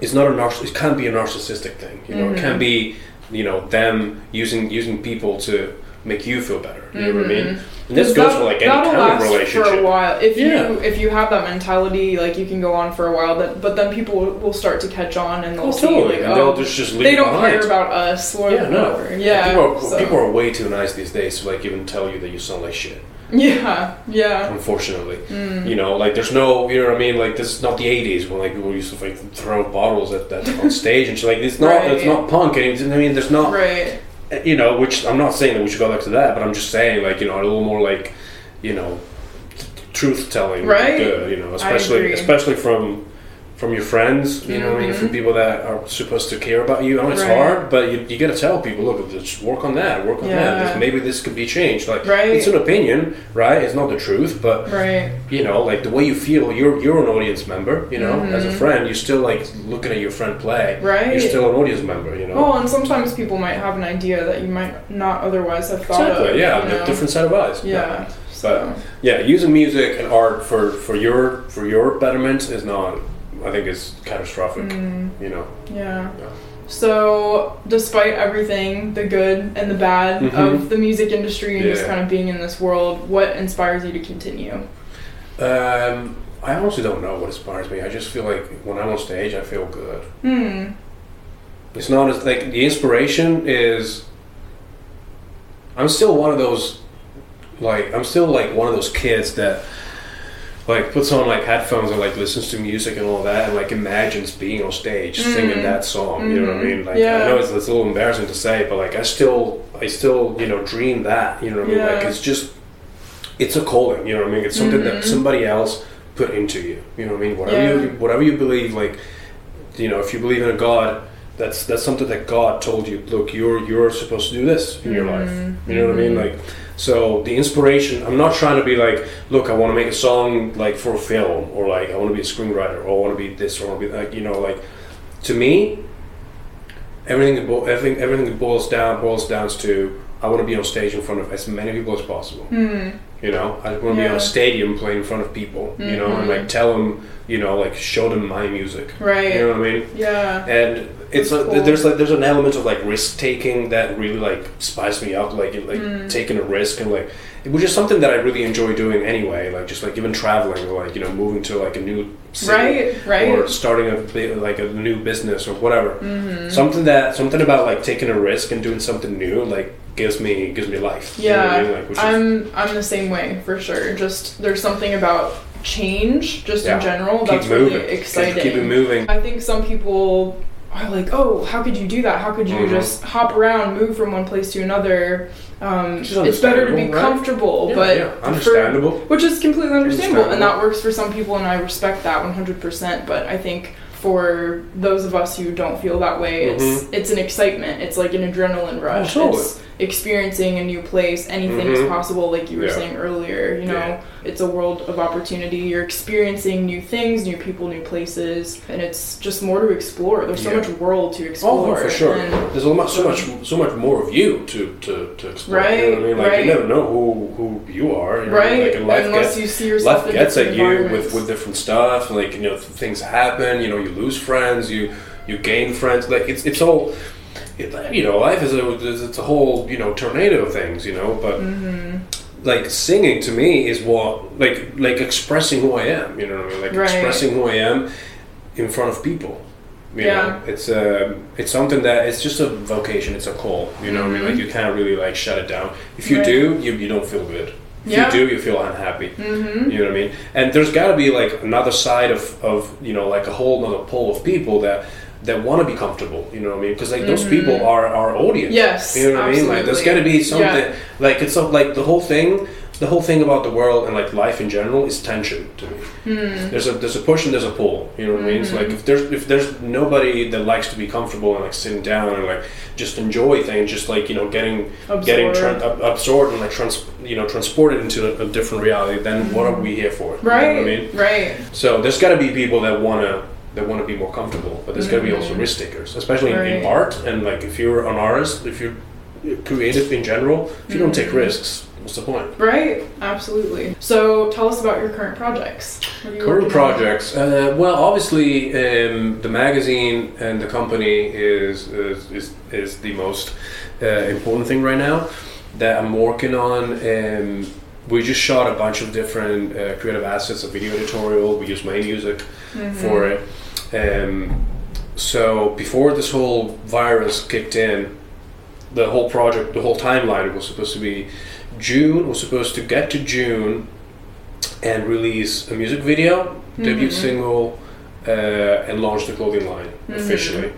It's not a narciss. It can't be a narcissistic thing. You know, it Mhm. can be. You know, them using using people to make you feel better. You know what I mean? Mhm. And this goes that- for like any kind of relationship. for a while. If Yeah. you if you have that mentality, like you can go on for a while. That but then people will- start to catch on and they'll Oh, see totally. like and oh they'll just, just leave they don't behind. care about us or Yeah, no. Yeah. People are, so- people are way too nice these days to like even tell you that you sound like shit. Yeah. Yeah. Unfortunately, Mm. you know, like there's no, you know what I mean. Like this is not the '80s when like people used to like throw bottles at that on [laughs] stage and shit. Like it's not, Right. it's not punk. And I mean, there's not. Right. you know, which I'm not saying that we should go back to that, but I'm just saying like you know a little more like you know truth telling, Right. You know, especially especially from from your friends, you know, what I mean, Mhm. from people that are supposed to care about you. I know it's Right. hard, but you, you got to tell people, look, just work on that, work on Yeah. that. Maybe this could be changed. Like Right. it's an opinion, right? It's not the truth, but Right. you know, like the way you feel, you're you're an audience member. You know, as a friend, you're still like looking at your friend play. Right. You're still an audience member. You know. Well, and sometimes people might have an idea that you might not otherwise have thought exactly. of. yeah, you a know? different set of eyes. Yeah. So. Yeah, using music and art for, for your for your betterment is not. I think is catastrophic. Mm, You know. yeah. Yeah. So, despite everything, the good and the bad Mhm. of the music industry and just kind of being in this world, what inspires you to continue? Um, I honestly don't know what inspires me. I just feel like when I'm on stage, I feel good. Hmm. It's not as like the inspiration is. I'm still one of those, like I'm still like one of those kids that, like puts on like headphones and like listens to music and all that and like imagines being on stage singing Mhm. that song. You know what I mean? Like Yeah. I know it's, it's a little embarrassing to say, but like I still, I still, you know, dream that. You know what I mean? Like it's just, it's a calling. You know what I mean? It's something Mhm. that somebody else put into you. You know what I mean? Whatever Yeah. you, whatever you believe, like, you know, if you believe in a God that's that's something that God told you. Look, you're you're supposed to do this in your life. You know what I mean? Mhm. Like, so the inspiration. I'm not trying to be like, look, I want to make a song like for a film, or like I want to be a screenwriter, or I want to be this, or I want to be like, you know, like to me, everything that everything everything that boils down boils down to I want to be on stage in front of as many people as possible. Hmm. You know, I want to be on a stadium playing in front of people. You know, and like tell them, you know, like show them my music. Right. You know what I mean? Yeah. and it's That's a, cool. there's like there's an element of like risk taking that really like spices me up like like Mm. taking a risk and like which is something that I really enjoy doing anyway like just like even traveling or like you know moving to like a new city Right. Right. or starting a like a new business or whatever hmm something that something about like taking a risk and doing something new like gives me gives me life you know I Yeah. mean? like, I'm I'm the same way for sure. Just there's something about change, just Yeah. in general, keep that's moving really exciting. keep, keep it moving I think some people are like, oh, how could you do that? How could you Mhm. just hop around, move from one place to another? Um, it's better to be understandable, right? comfortable, Yeah, but yeah, for- understandable which is completely understandable, and that works for some people, and I respect that 100%. But I think for those of us who don't feel that way, it's it's an excitement. It's like an adrenaline rush. Mm-hmm. Oh, totally. It's experiencing a new place. Anything is Mhm. possible, like you were Yeah. saying earlier. You know, Yeah. it's a world of opportunity. You're experiencing new things, new people, new places, and it's just more to explore. There's so Yeah. much world to Oh, explore. no, for sure. And There's a much, so much, so much more of you to to, to explore. you know Right, what I mean? Like right. you never know who who you are. You know? right, Like, and life unless gets you see yourself life gets at you with with different stuff. Like you know, things happen. You know, you lose friends. You you gain friends. Like it's it's all. It, you know, life is a it's a whole you know tornado of things. You know, but Mhm. like singing to me is what like like expressing who I am. You know what I mean? Like Right. expressing who I am in front of people. You Yeah. know, it's um, it's something that it's just a vocation. It's a call. You know, what I mean, like Mhm. you can't really like shut it down. If you Right. do, you you don't feel good. If Yeah. you do, you feel unhappy. Mm-hmm. You know what I mean? And there's got to be like another side of, of you know like a whole other pole of people that that want to be comfortable. You know what I mean? Because like those Mhm. people are our audience. Yes, You know what I mean? Like there's got to be absolutely. something like it's like the whole thing. The whole thing about the world and like life in general is tension to me. Hmm. There's a there's a push and there's a pull. You know what I mean? It's like Mhm. if there's if there's nobody that likes to be comfortable and like sitting down and like just enjoy things, just like you know getting getting Absorb. tran ab- absorbed and like trans you know transported into a, a different reality, then what are we here for? You know right, what I mean? right. So there's got to be people that wanna that want to be more comfortable, but there's got to be also Mhm. risk takers, especially in, in art and like if you're an artist, if you're creative in general, if you don't take Mhm. risks, what's the point? Right, absolutely. So tell us about your current projects. Current projects. Uh, well, obviously, um, the magazine and the company is is, is, is the most uh, important thing right now that I'm working on. Um, we just shot a bunch of different uh, creative assets, a video editorial. We use my music Mhm. for it. Um, so before this whole virus kicked in, the whole project, the whole timeline was supposed to be June. Was supposed to get to June and release a music video, debut Mhm. single, uh, and launch the clothing line Mhm. officially.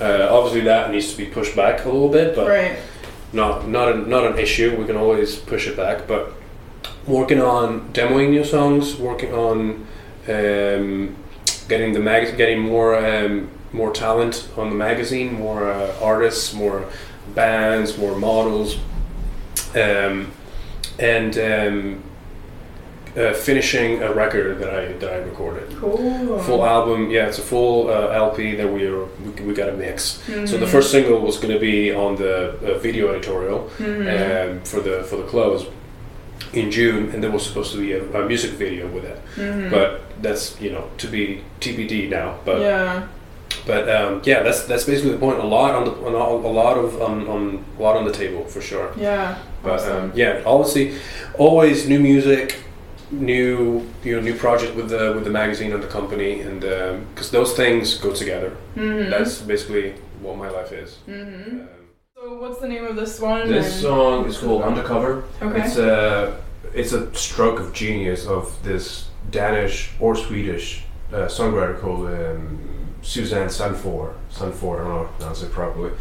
Uh, obviously, that needs to be pushed back a little bit, but Right. not not a, not an issue. We can always push it back, but working on demoing new songs, working on um, getting the mag- getting more um, more talent on the magazine, more uh, artists, more bands, more models, um, and um, uh, finishing a record that I that I recorded. Cool. Full album, yeah, it's a full uh, LP that we are we, we got to mix. So Mm-hmm. the first single was going to be on the uh, video editorial Mm-hmm. um, for the for the close in June, and there was supposed to be a, a music video with it. Mm-hmm. But that's you know to be TBD now. But yeah. but um, yeah, that's that's basically the point. A lot on the on a, a lot of on, on a lot on the table for sure. Yeah. But Awesome. um, yeah, obviously, always new music, new you know new project with the with the magazine and the company, and because those things go together. Mhm. That's basically what my life is. Mhm. Um, So what's the name of this one? this song is called Undercover. Okay. It's a it's a stroke of genius of this Danish or Swedish uh, songwriter called um, Suzanne Sanford. Sanford, I don't know how to pronounce it properly,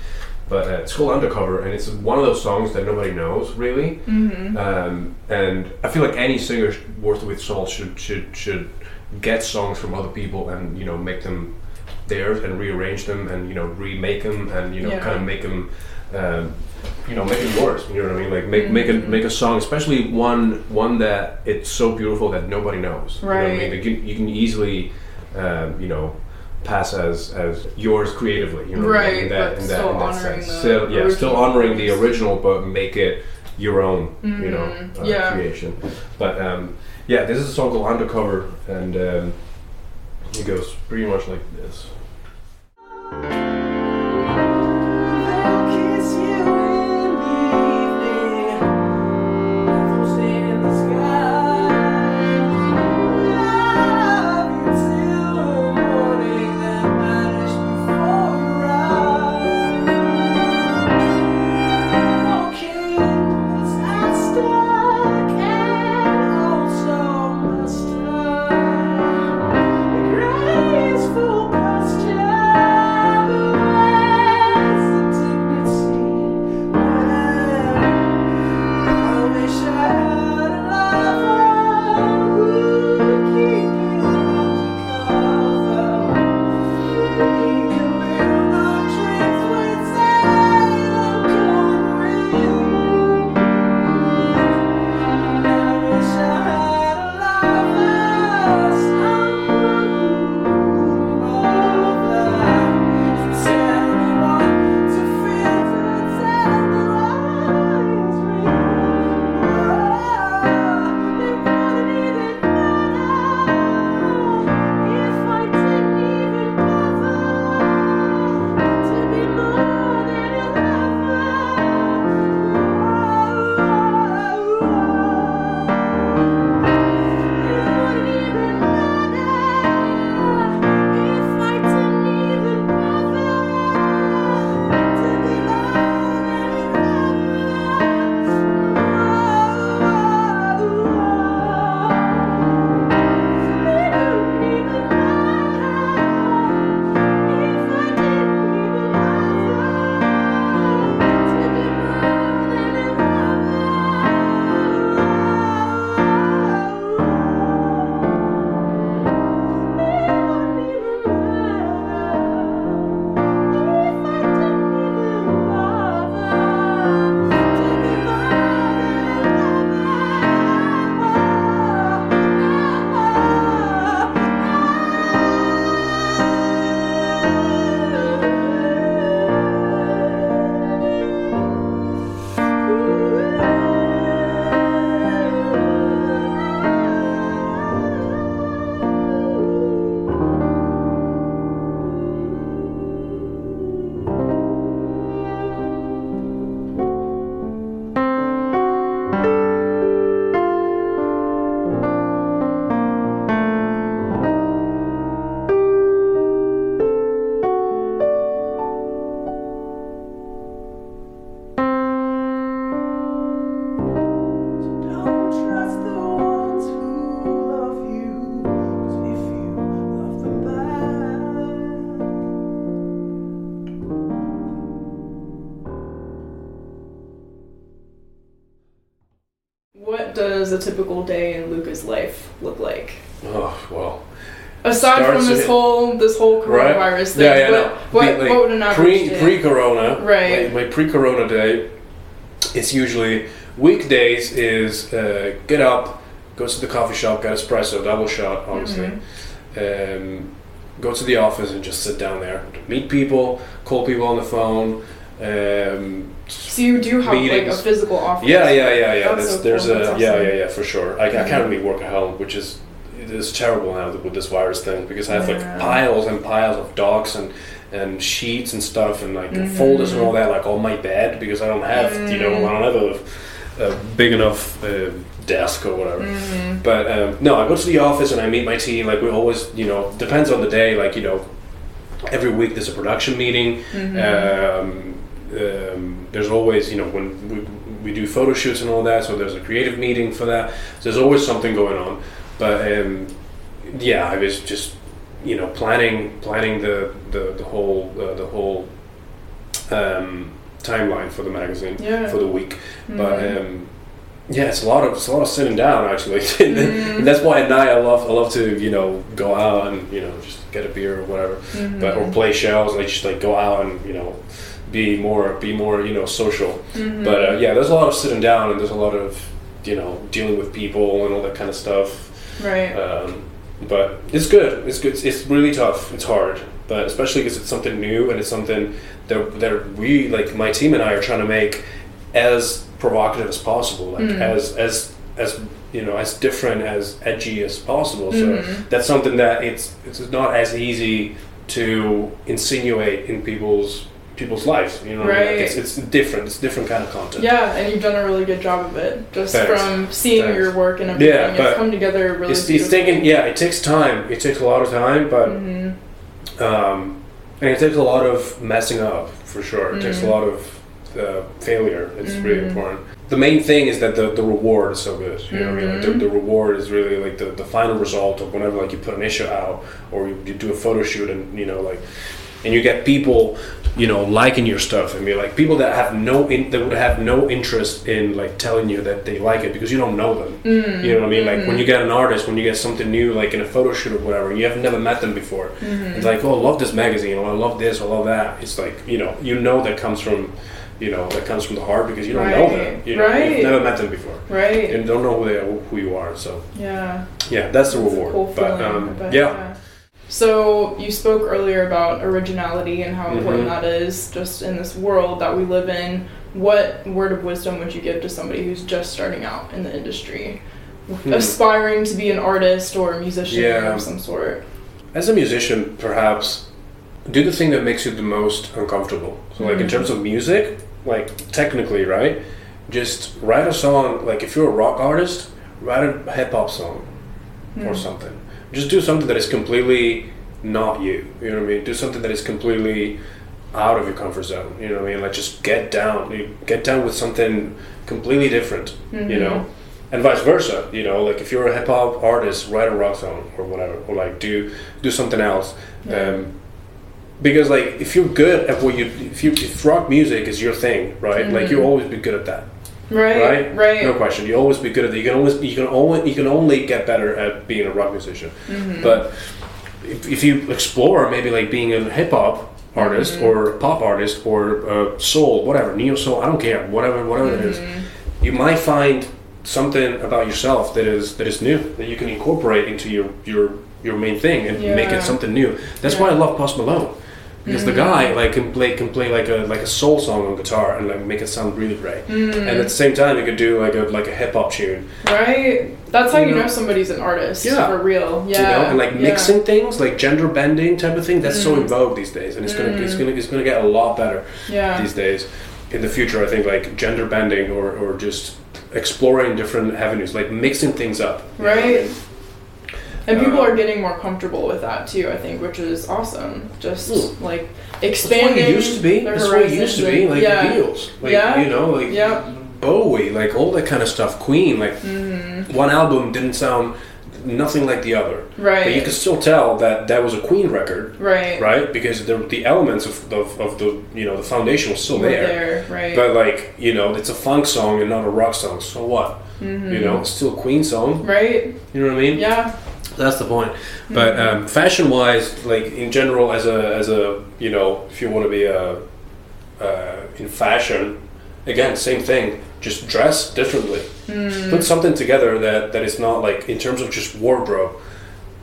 but uh, it's called Undercover, and it's one of those songs that nobody knows really. Mhm. Um, and I feel like any singer worth with salt should should should get songs from other people and you know make them theirs and rearrange them and you know remake them and you know Yeah. kind of make them um, you know make it yours. You know what I mean? Like make make a Mhm. make a song, especially one one that it's so beautiful that nobody knows. You know what I mean? Right. Like you, you can easily um, you know pass as as yours creatively. You know what I mean? Right, In that, but in that, still in that sense. the Still, yeah, still honoring the original, but make it your own. You know, Mhm. uh, Yeah. creation. But um, yeah, this is a song called Undercover, and um, it goes pretty much like this. From this whole this whole Right. coronavirus thing, Yeah, yeah, what, no. what, Be- like, what would an average Pre day? pre Corona. Right. My, my pre Corona day. It's usually weekdays is uh, get up, go to the coffee shop, get espresso, double shot, obviously. Mm-hmm. Um, go to the office and just sit down there, meet people, call people on the phone. Um, so you do have like a physical office. Yeah, yeah, yeah, yeah. So there's a That's yeah, yeah, yeah, for sure. I, I Mhm. can't really work at home, which is it is terrible now with this virus thing because I have Yeah. like piles and piles of docs and and sheets and stuff and like Mhm. folders and all that like on my bed because I don't have you know Mm. I don't have a, a big enough uh, desk or whatever. Mhm. But um, no, I go to the office and I meet my team. Like we always, you know, depends on the day. Like you know, every week there's a production meeting. Mhm. Um, um, there's always, you know, when we, we do photo shoots and all that, so there's a creative meeting for that. So there's always something going on. But um, yeah, I was just, you know, planning planning the the, the whole uh, the whole um, timeline for the magazine Yeah. for the week. But Mhm. um, yeah, it's a lot of it's a lot of sitting down actually. [laughs] Mhm. and that's why at night I love I love to you know go out and you know just get a beer or whatever Mhm. but or play shells like just like go out and you know be more be more you know social Mhm. but uh, yeah there's a lot of sitting down and there's a lot of you know dealing with people and all that kind of stuff right. um, but it's good it's good it's, really tough it's hard but especially because it's something new and it's something that, that we like my team and I are trying to make as provocative as possible like Mm. as as as you know as different as edgy as possible so Mhm. that's something that it's it's not as easy to insinuate in people's people's lives. You know, mean? like Right. it's, it's different. It's different kind of content. Yeah, and you've done a really good job of it. Just Thanks. from seeing Thanks. your work and everything, Yeah, it's come together really. It's, it's taking yeah, it takes time. It takes a lot of time, but hmm um, and it takes a lot of messing up for sure. It takes a Mhm. lot of uh, failure. It's really Mhm. important. The main thing is that the, the reward is so good. You know, what I mean? Like, the, the reward is really like the, the final result of whenever like you put an issue out or you, you do a photo shoot and you know like and you get people you know liking your stuff and be like people that have no in, that would have no interest in like telling you that they like it because you don't know them. Mm. You know what I mean? Like when you get an artist, when you get something new, like in a photo shoot or whatever, you have never met them before. Mm-hmm. It's like, oh, I love this magazine, or I love this, or I love that. It's like, you know, you know that comes from, you know, that comes from the heart because you don't know them. Right, You know, right. you've never met them before, Right. and don't know who they are, who you are. So yeah. yeah, that's the a reward. cool but um, I bet, yeah, So you spoke earlier about originality and how important Mhm. that is just in this world that we live in. What word of wisdom would you give to somebody who's just starting out in the industry, Hmm. aspiring to be an artist or a musician Yeah. of some sort? as a musician, perhaps do the thing that makes you the most uncomfortable. So, like in Mhm. terms of music, like technically, right? Just write a song. Like if you're a rock artist, write a hip hop song. or Mm. something. Just do something that is completely not you. You know what I mean? Do something that is completely out of your comfort zone. You know what I mean? Like just get down. You get down with something completely different. You Mhm. know, and vice versa. You know, like if you're a hip hop artist, write a rock song or whatever, or like do do something else. Yeah. Um, because like if you're good at what you if you if rock music is your thing, right? Like Mhm. you'll always be good at that Right. right? Right. No question. You always be good at it. You can always you can only you can only get better at being a rock musician. Mhm. But if, if you explore maybe like being a hip hop artist Mhm. or a pop artist or uh, soul, whatever, neo soul, I don't care, whatever whatever it is, Mhm. you might find something about yourself that is that is new that you can incorporate into your your your main thing and make it something new. That's why I love Post Malone. Because the Mhm. guy like can play can play like a like a soul song on guitar and like make it sound really great. Mm. And at the same time, he could do like a like a hip hop tune, Right. That's how You you know? know somebody's an artist. Yeah. For real. Yeah. you know, and like yeah. mixing things, like gender bending type of thing. That's so Mm. in vogue these days, and it's gonna it's Mm. gonna it's gonna get a lot better Yeah. these days. In the future, I think like gender bending or or just exploring different avenues, like mixing things up. you know what I Right. mean? And people are getting more comfortable with that too, I think, which is awesome. Just Hmm. like That's what expanding. it used to be. That's what it used to be. Like yeah. the Beatles, like Yeah. you know, like Yeah. Bowie, like all that kind of stuff. Queen, like Mhm. one album didn't sound nothing like the other, Right. but you could still tell that that was a Queen record. right. right? Because the, the elements of, of, of the you know the foundation was still there. there. Right. But like you know, it's a funk song and not a rock song. So what? You know, it's still a Queen song. Right? You know what I mean? Yeah. That's the point. But um, fashion wise, like in general, as a as a you know, if you want to be a uh, in fashion, again, same thing. Just dress differently. Put something together that that is not like in terms of just wardrobe.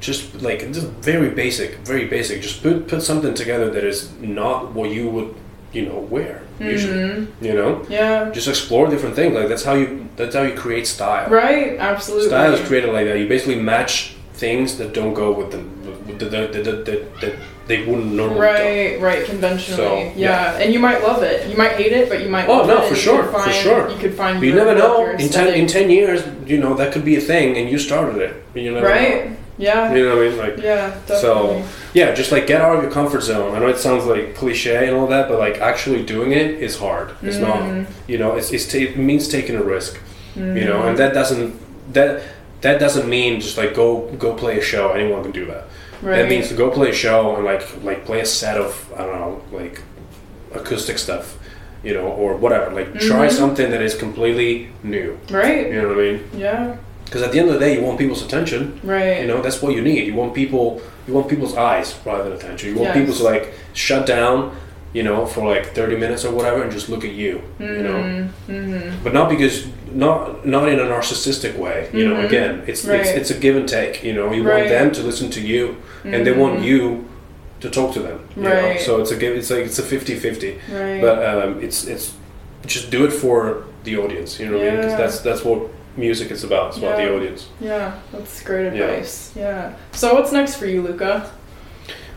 Just like just very basic, very basic. Just put put something together that is not what you would you know wear usually. You know, Yeah. just explore different things. Like that's how you that's how you create style. Right? Absolutely. Style is created like that. You basically match things that don't go with them, with the, the, the, the, the, that they wouldn't normally Right, right, conventionally. So, yeah. yeah. and you might love it. You might hate it, but you might Oh, love no, it. for you sure, could for sure. You could find But you never know. In ten, in ten years, you know that could be a thing, and you started it. You never Right? Yeah. You know what I mean? Like, Yeah, definitely. so yeah, just like get out of your comfort zone. I know it sounds like cliche and all that, but like actually doing it is hard. It's Mm-hmm. not. You know, it's, it's ta- it means taking a risk. You Mm-hmm. know, and that doesn't that that doesn't mean just like go go play a show. Anyone can do that. right. That means to go play a show and like like play a set of I don't know like acoustic stuff, you know, or whatever. Like try Mm-hmm. something that is completely new. Right? You know what I mean? Yeah. Because at the end of the day, you want people's attention. Right. You know, that's what you need. You want people. You want people's eyes rather than attention. You want Yes. people to like shut down. You know, for like thirty minutes or whatever, and just look at you. You know, Mm-hmm. but not because not not in a narcissistic way. You know, Mhm. again, it's, it's Right. it's a give and take. You know, you Right. want them to listen to you, and they want you to talk to them. You Know? Mm-hmm. So it's a give. It's like it's a 50-50. Right. But um, it's it's just do it for the audience. You know what I mean? Yeah. that's that's what music is about. It's about the audience. yeah, that's great Yeah. advice. Yeah. So what's next for you, Luca?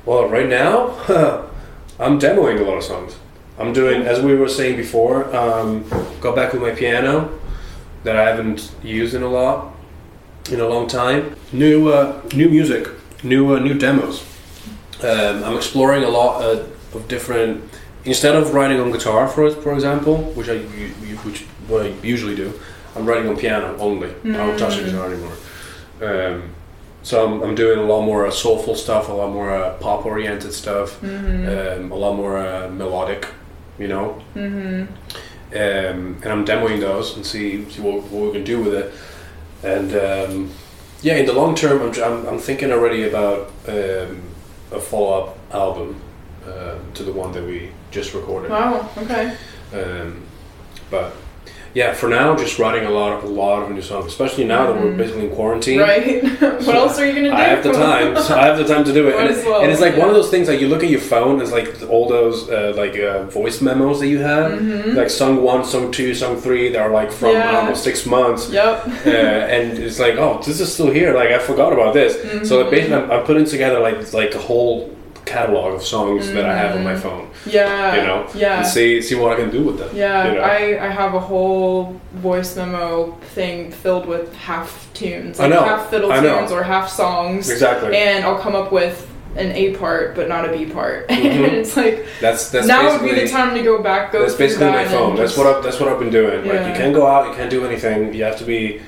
Well, right now, [laughs] I'm demoing a lot of songs. I'm doing, as we were saying before, um, got back with my piano that I haven't used in a lot, in a long time. New, uh, new music, new, uh, new demos. Um, I'm exploring a lot uh, of different. Instead of writing on guitar, for for example, which I which what I usually do, I'm writing on piano only. I don't touch the guitar anymore. Um, so I'm, I'm doing a lot more uh, soulful stuff, a lot more uh, pop-oriented stuff, um, a lot more uh, melodic, you know. Mm-hmm. Um, and I'm demoing those and see see what, what we can do with it. And um, yeah, in the long term, I'm, I'm, I'm thinking already about um, a follow-up album uh, to the one that we just recorded. Wow. Okay. Um, but yeah, for now, just writing a lot, a lot of new songs, especially now that we're basically in quarantine. Right. [laughs] what So, else are you gonna do? I have the time. so [laughs] I have the time to do it, and, as well, and it's like one of those things. Like you look at your phone, it's like all those uh, like uh, voice memos that you have, like song one, song two, song three. That are like from Mm-hmm. Yeah. almost six months, Yep. uh, and it's like, oh, this is still here. Like I forgot about this. Mm-hmm. So basically, I'm, I'm putting together like like a whole catalog of songs that I have on my phone. Yeah. You know, Mm-hmm. Yeah. and see see what I can do with them. Yeah, you know? I, I have a whole voice memo thing filled with half tunes, I like know, half fiddle I know. tunes or half songs. Exactly. And I'll come up with an A part, but not a B part. Mhm. [laughs] and it's like That's that's now would be the time to go back, go that's basically that my phone. That's what I, that's what I've been doing. Like Yeah. you can't go out, you can't do anything. You have to be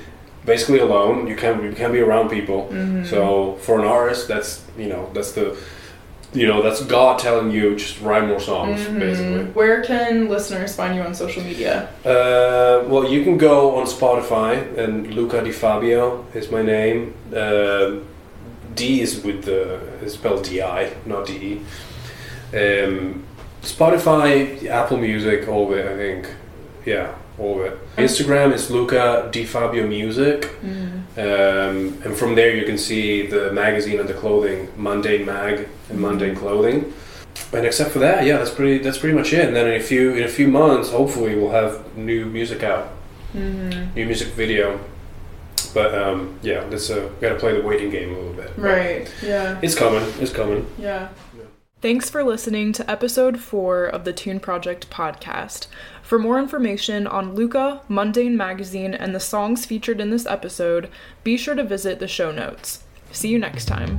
basically alone. You can't you can't be around people. Mm-hmm. So for an artist, that's you know that's the you know that's God telling you just write more songs basically. Where can listeners find you on social media? Uh, well, you can go on Spotify and Luca Di Fabio is my name. Um D is with the is spelled D I, not D E. Um, Spotify, Apple Music, all it. I think, yeah, all of it. Instagram is Luca Di Fabio Music, um, and from there you can see the magazine and the clothing, Mundane Mag and Mundane Clothing. And except for that, yeah, that's pretty. That's pretty much it. And then in a few in a few months, hopefully, we'll have new music out, new music video. But um, yeah, that's uh, got to play the waiting game a little bit. But Right. Yeah. It's coming. It's coming. Yeah. Thanks for listening to episode 4 of the Tune Project podcast. For more information on Luca, Mundane Magazine, and the songs featured in this episode, be sure to visit the show notes. See you next time.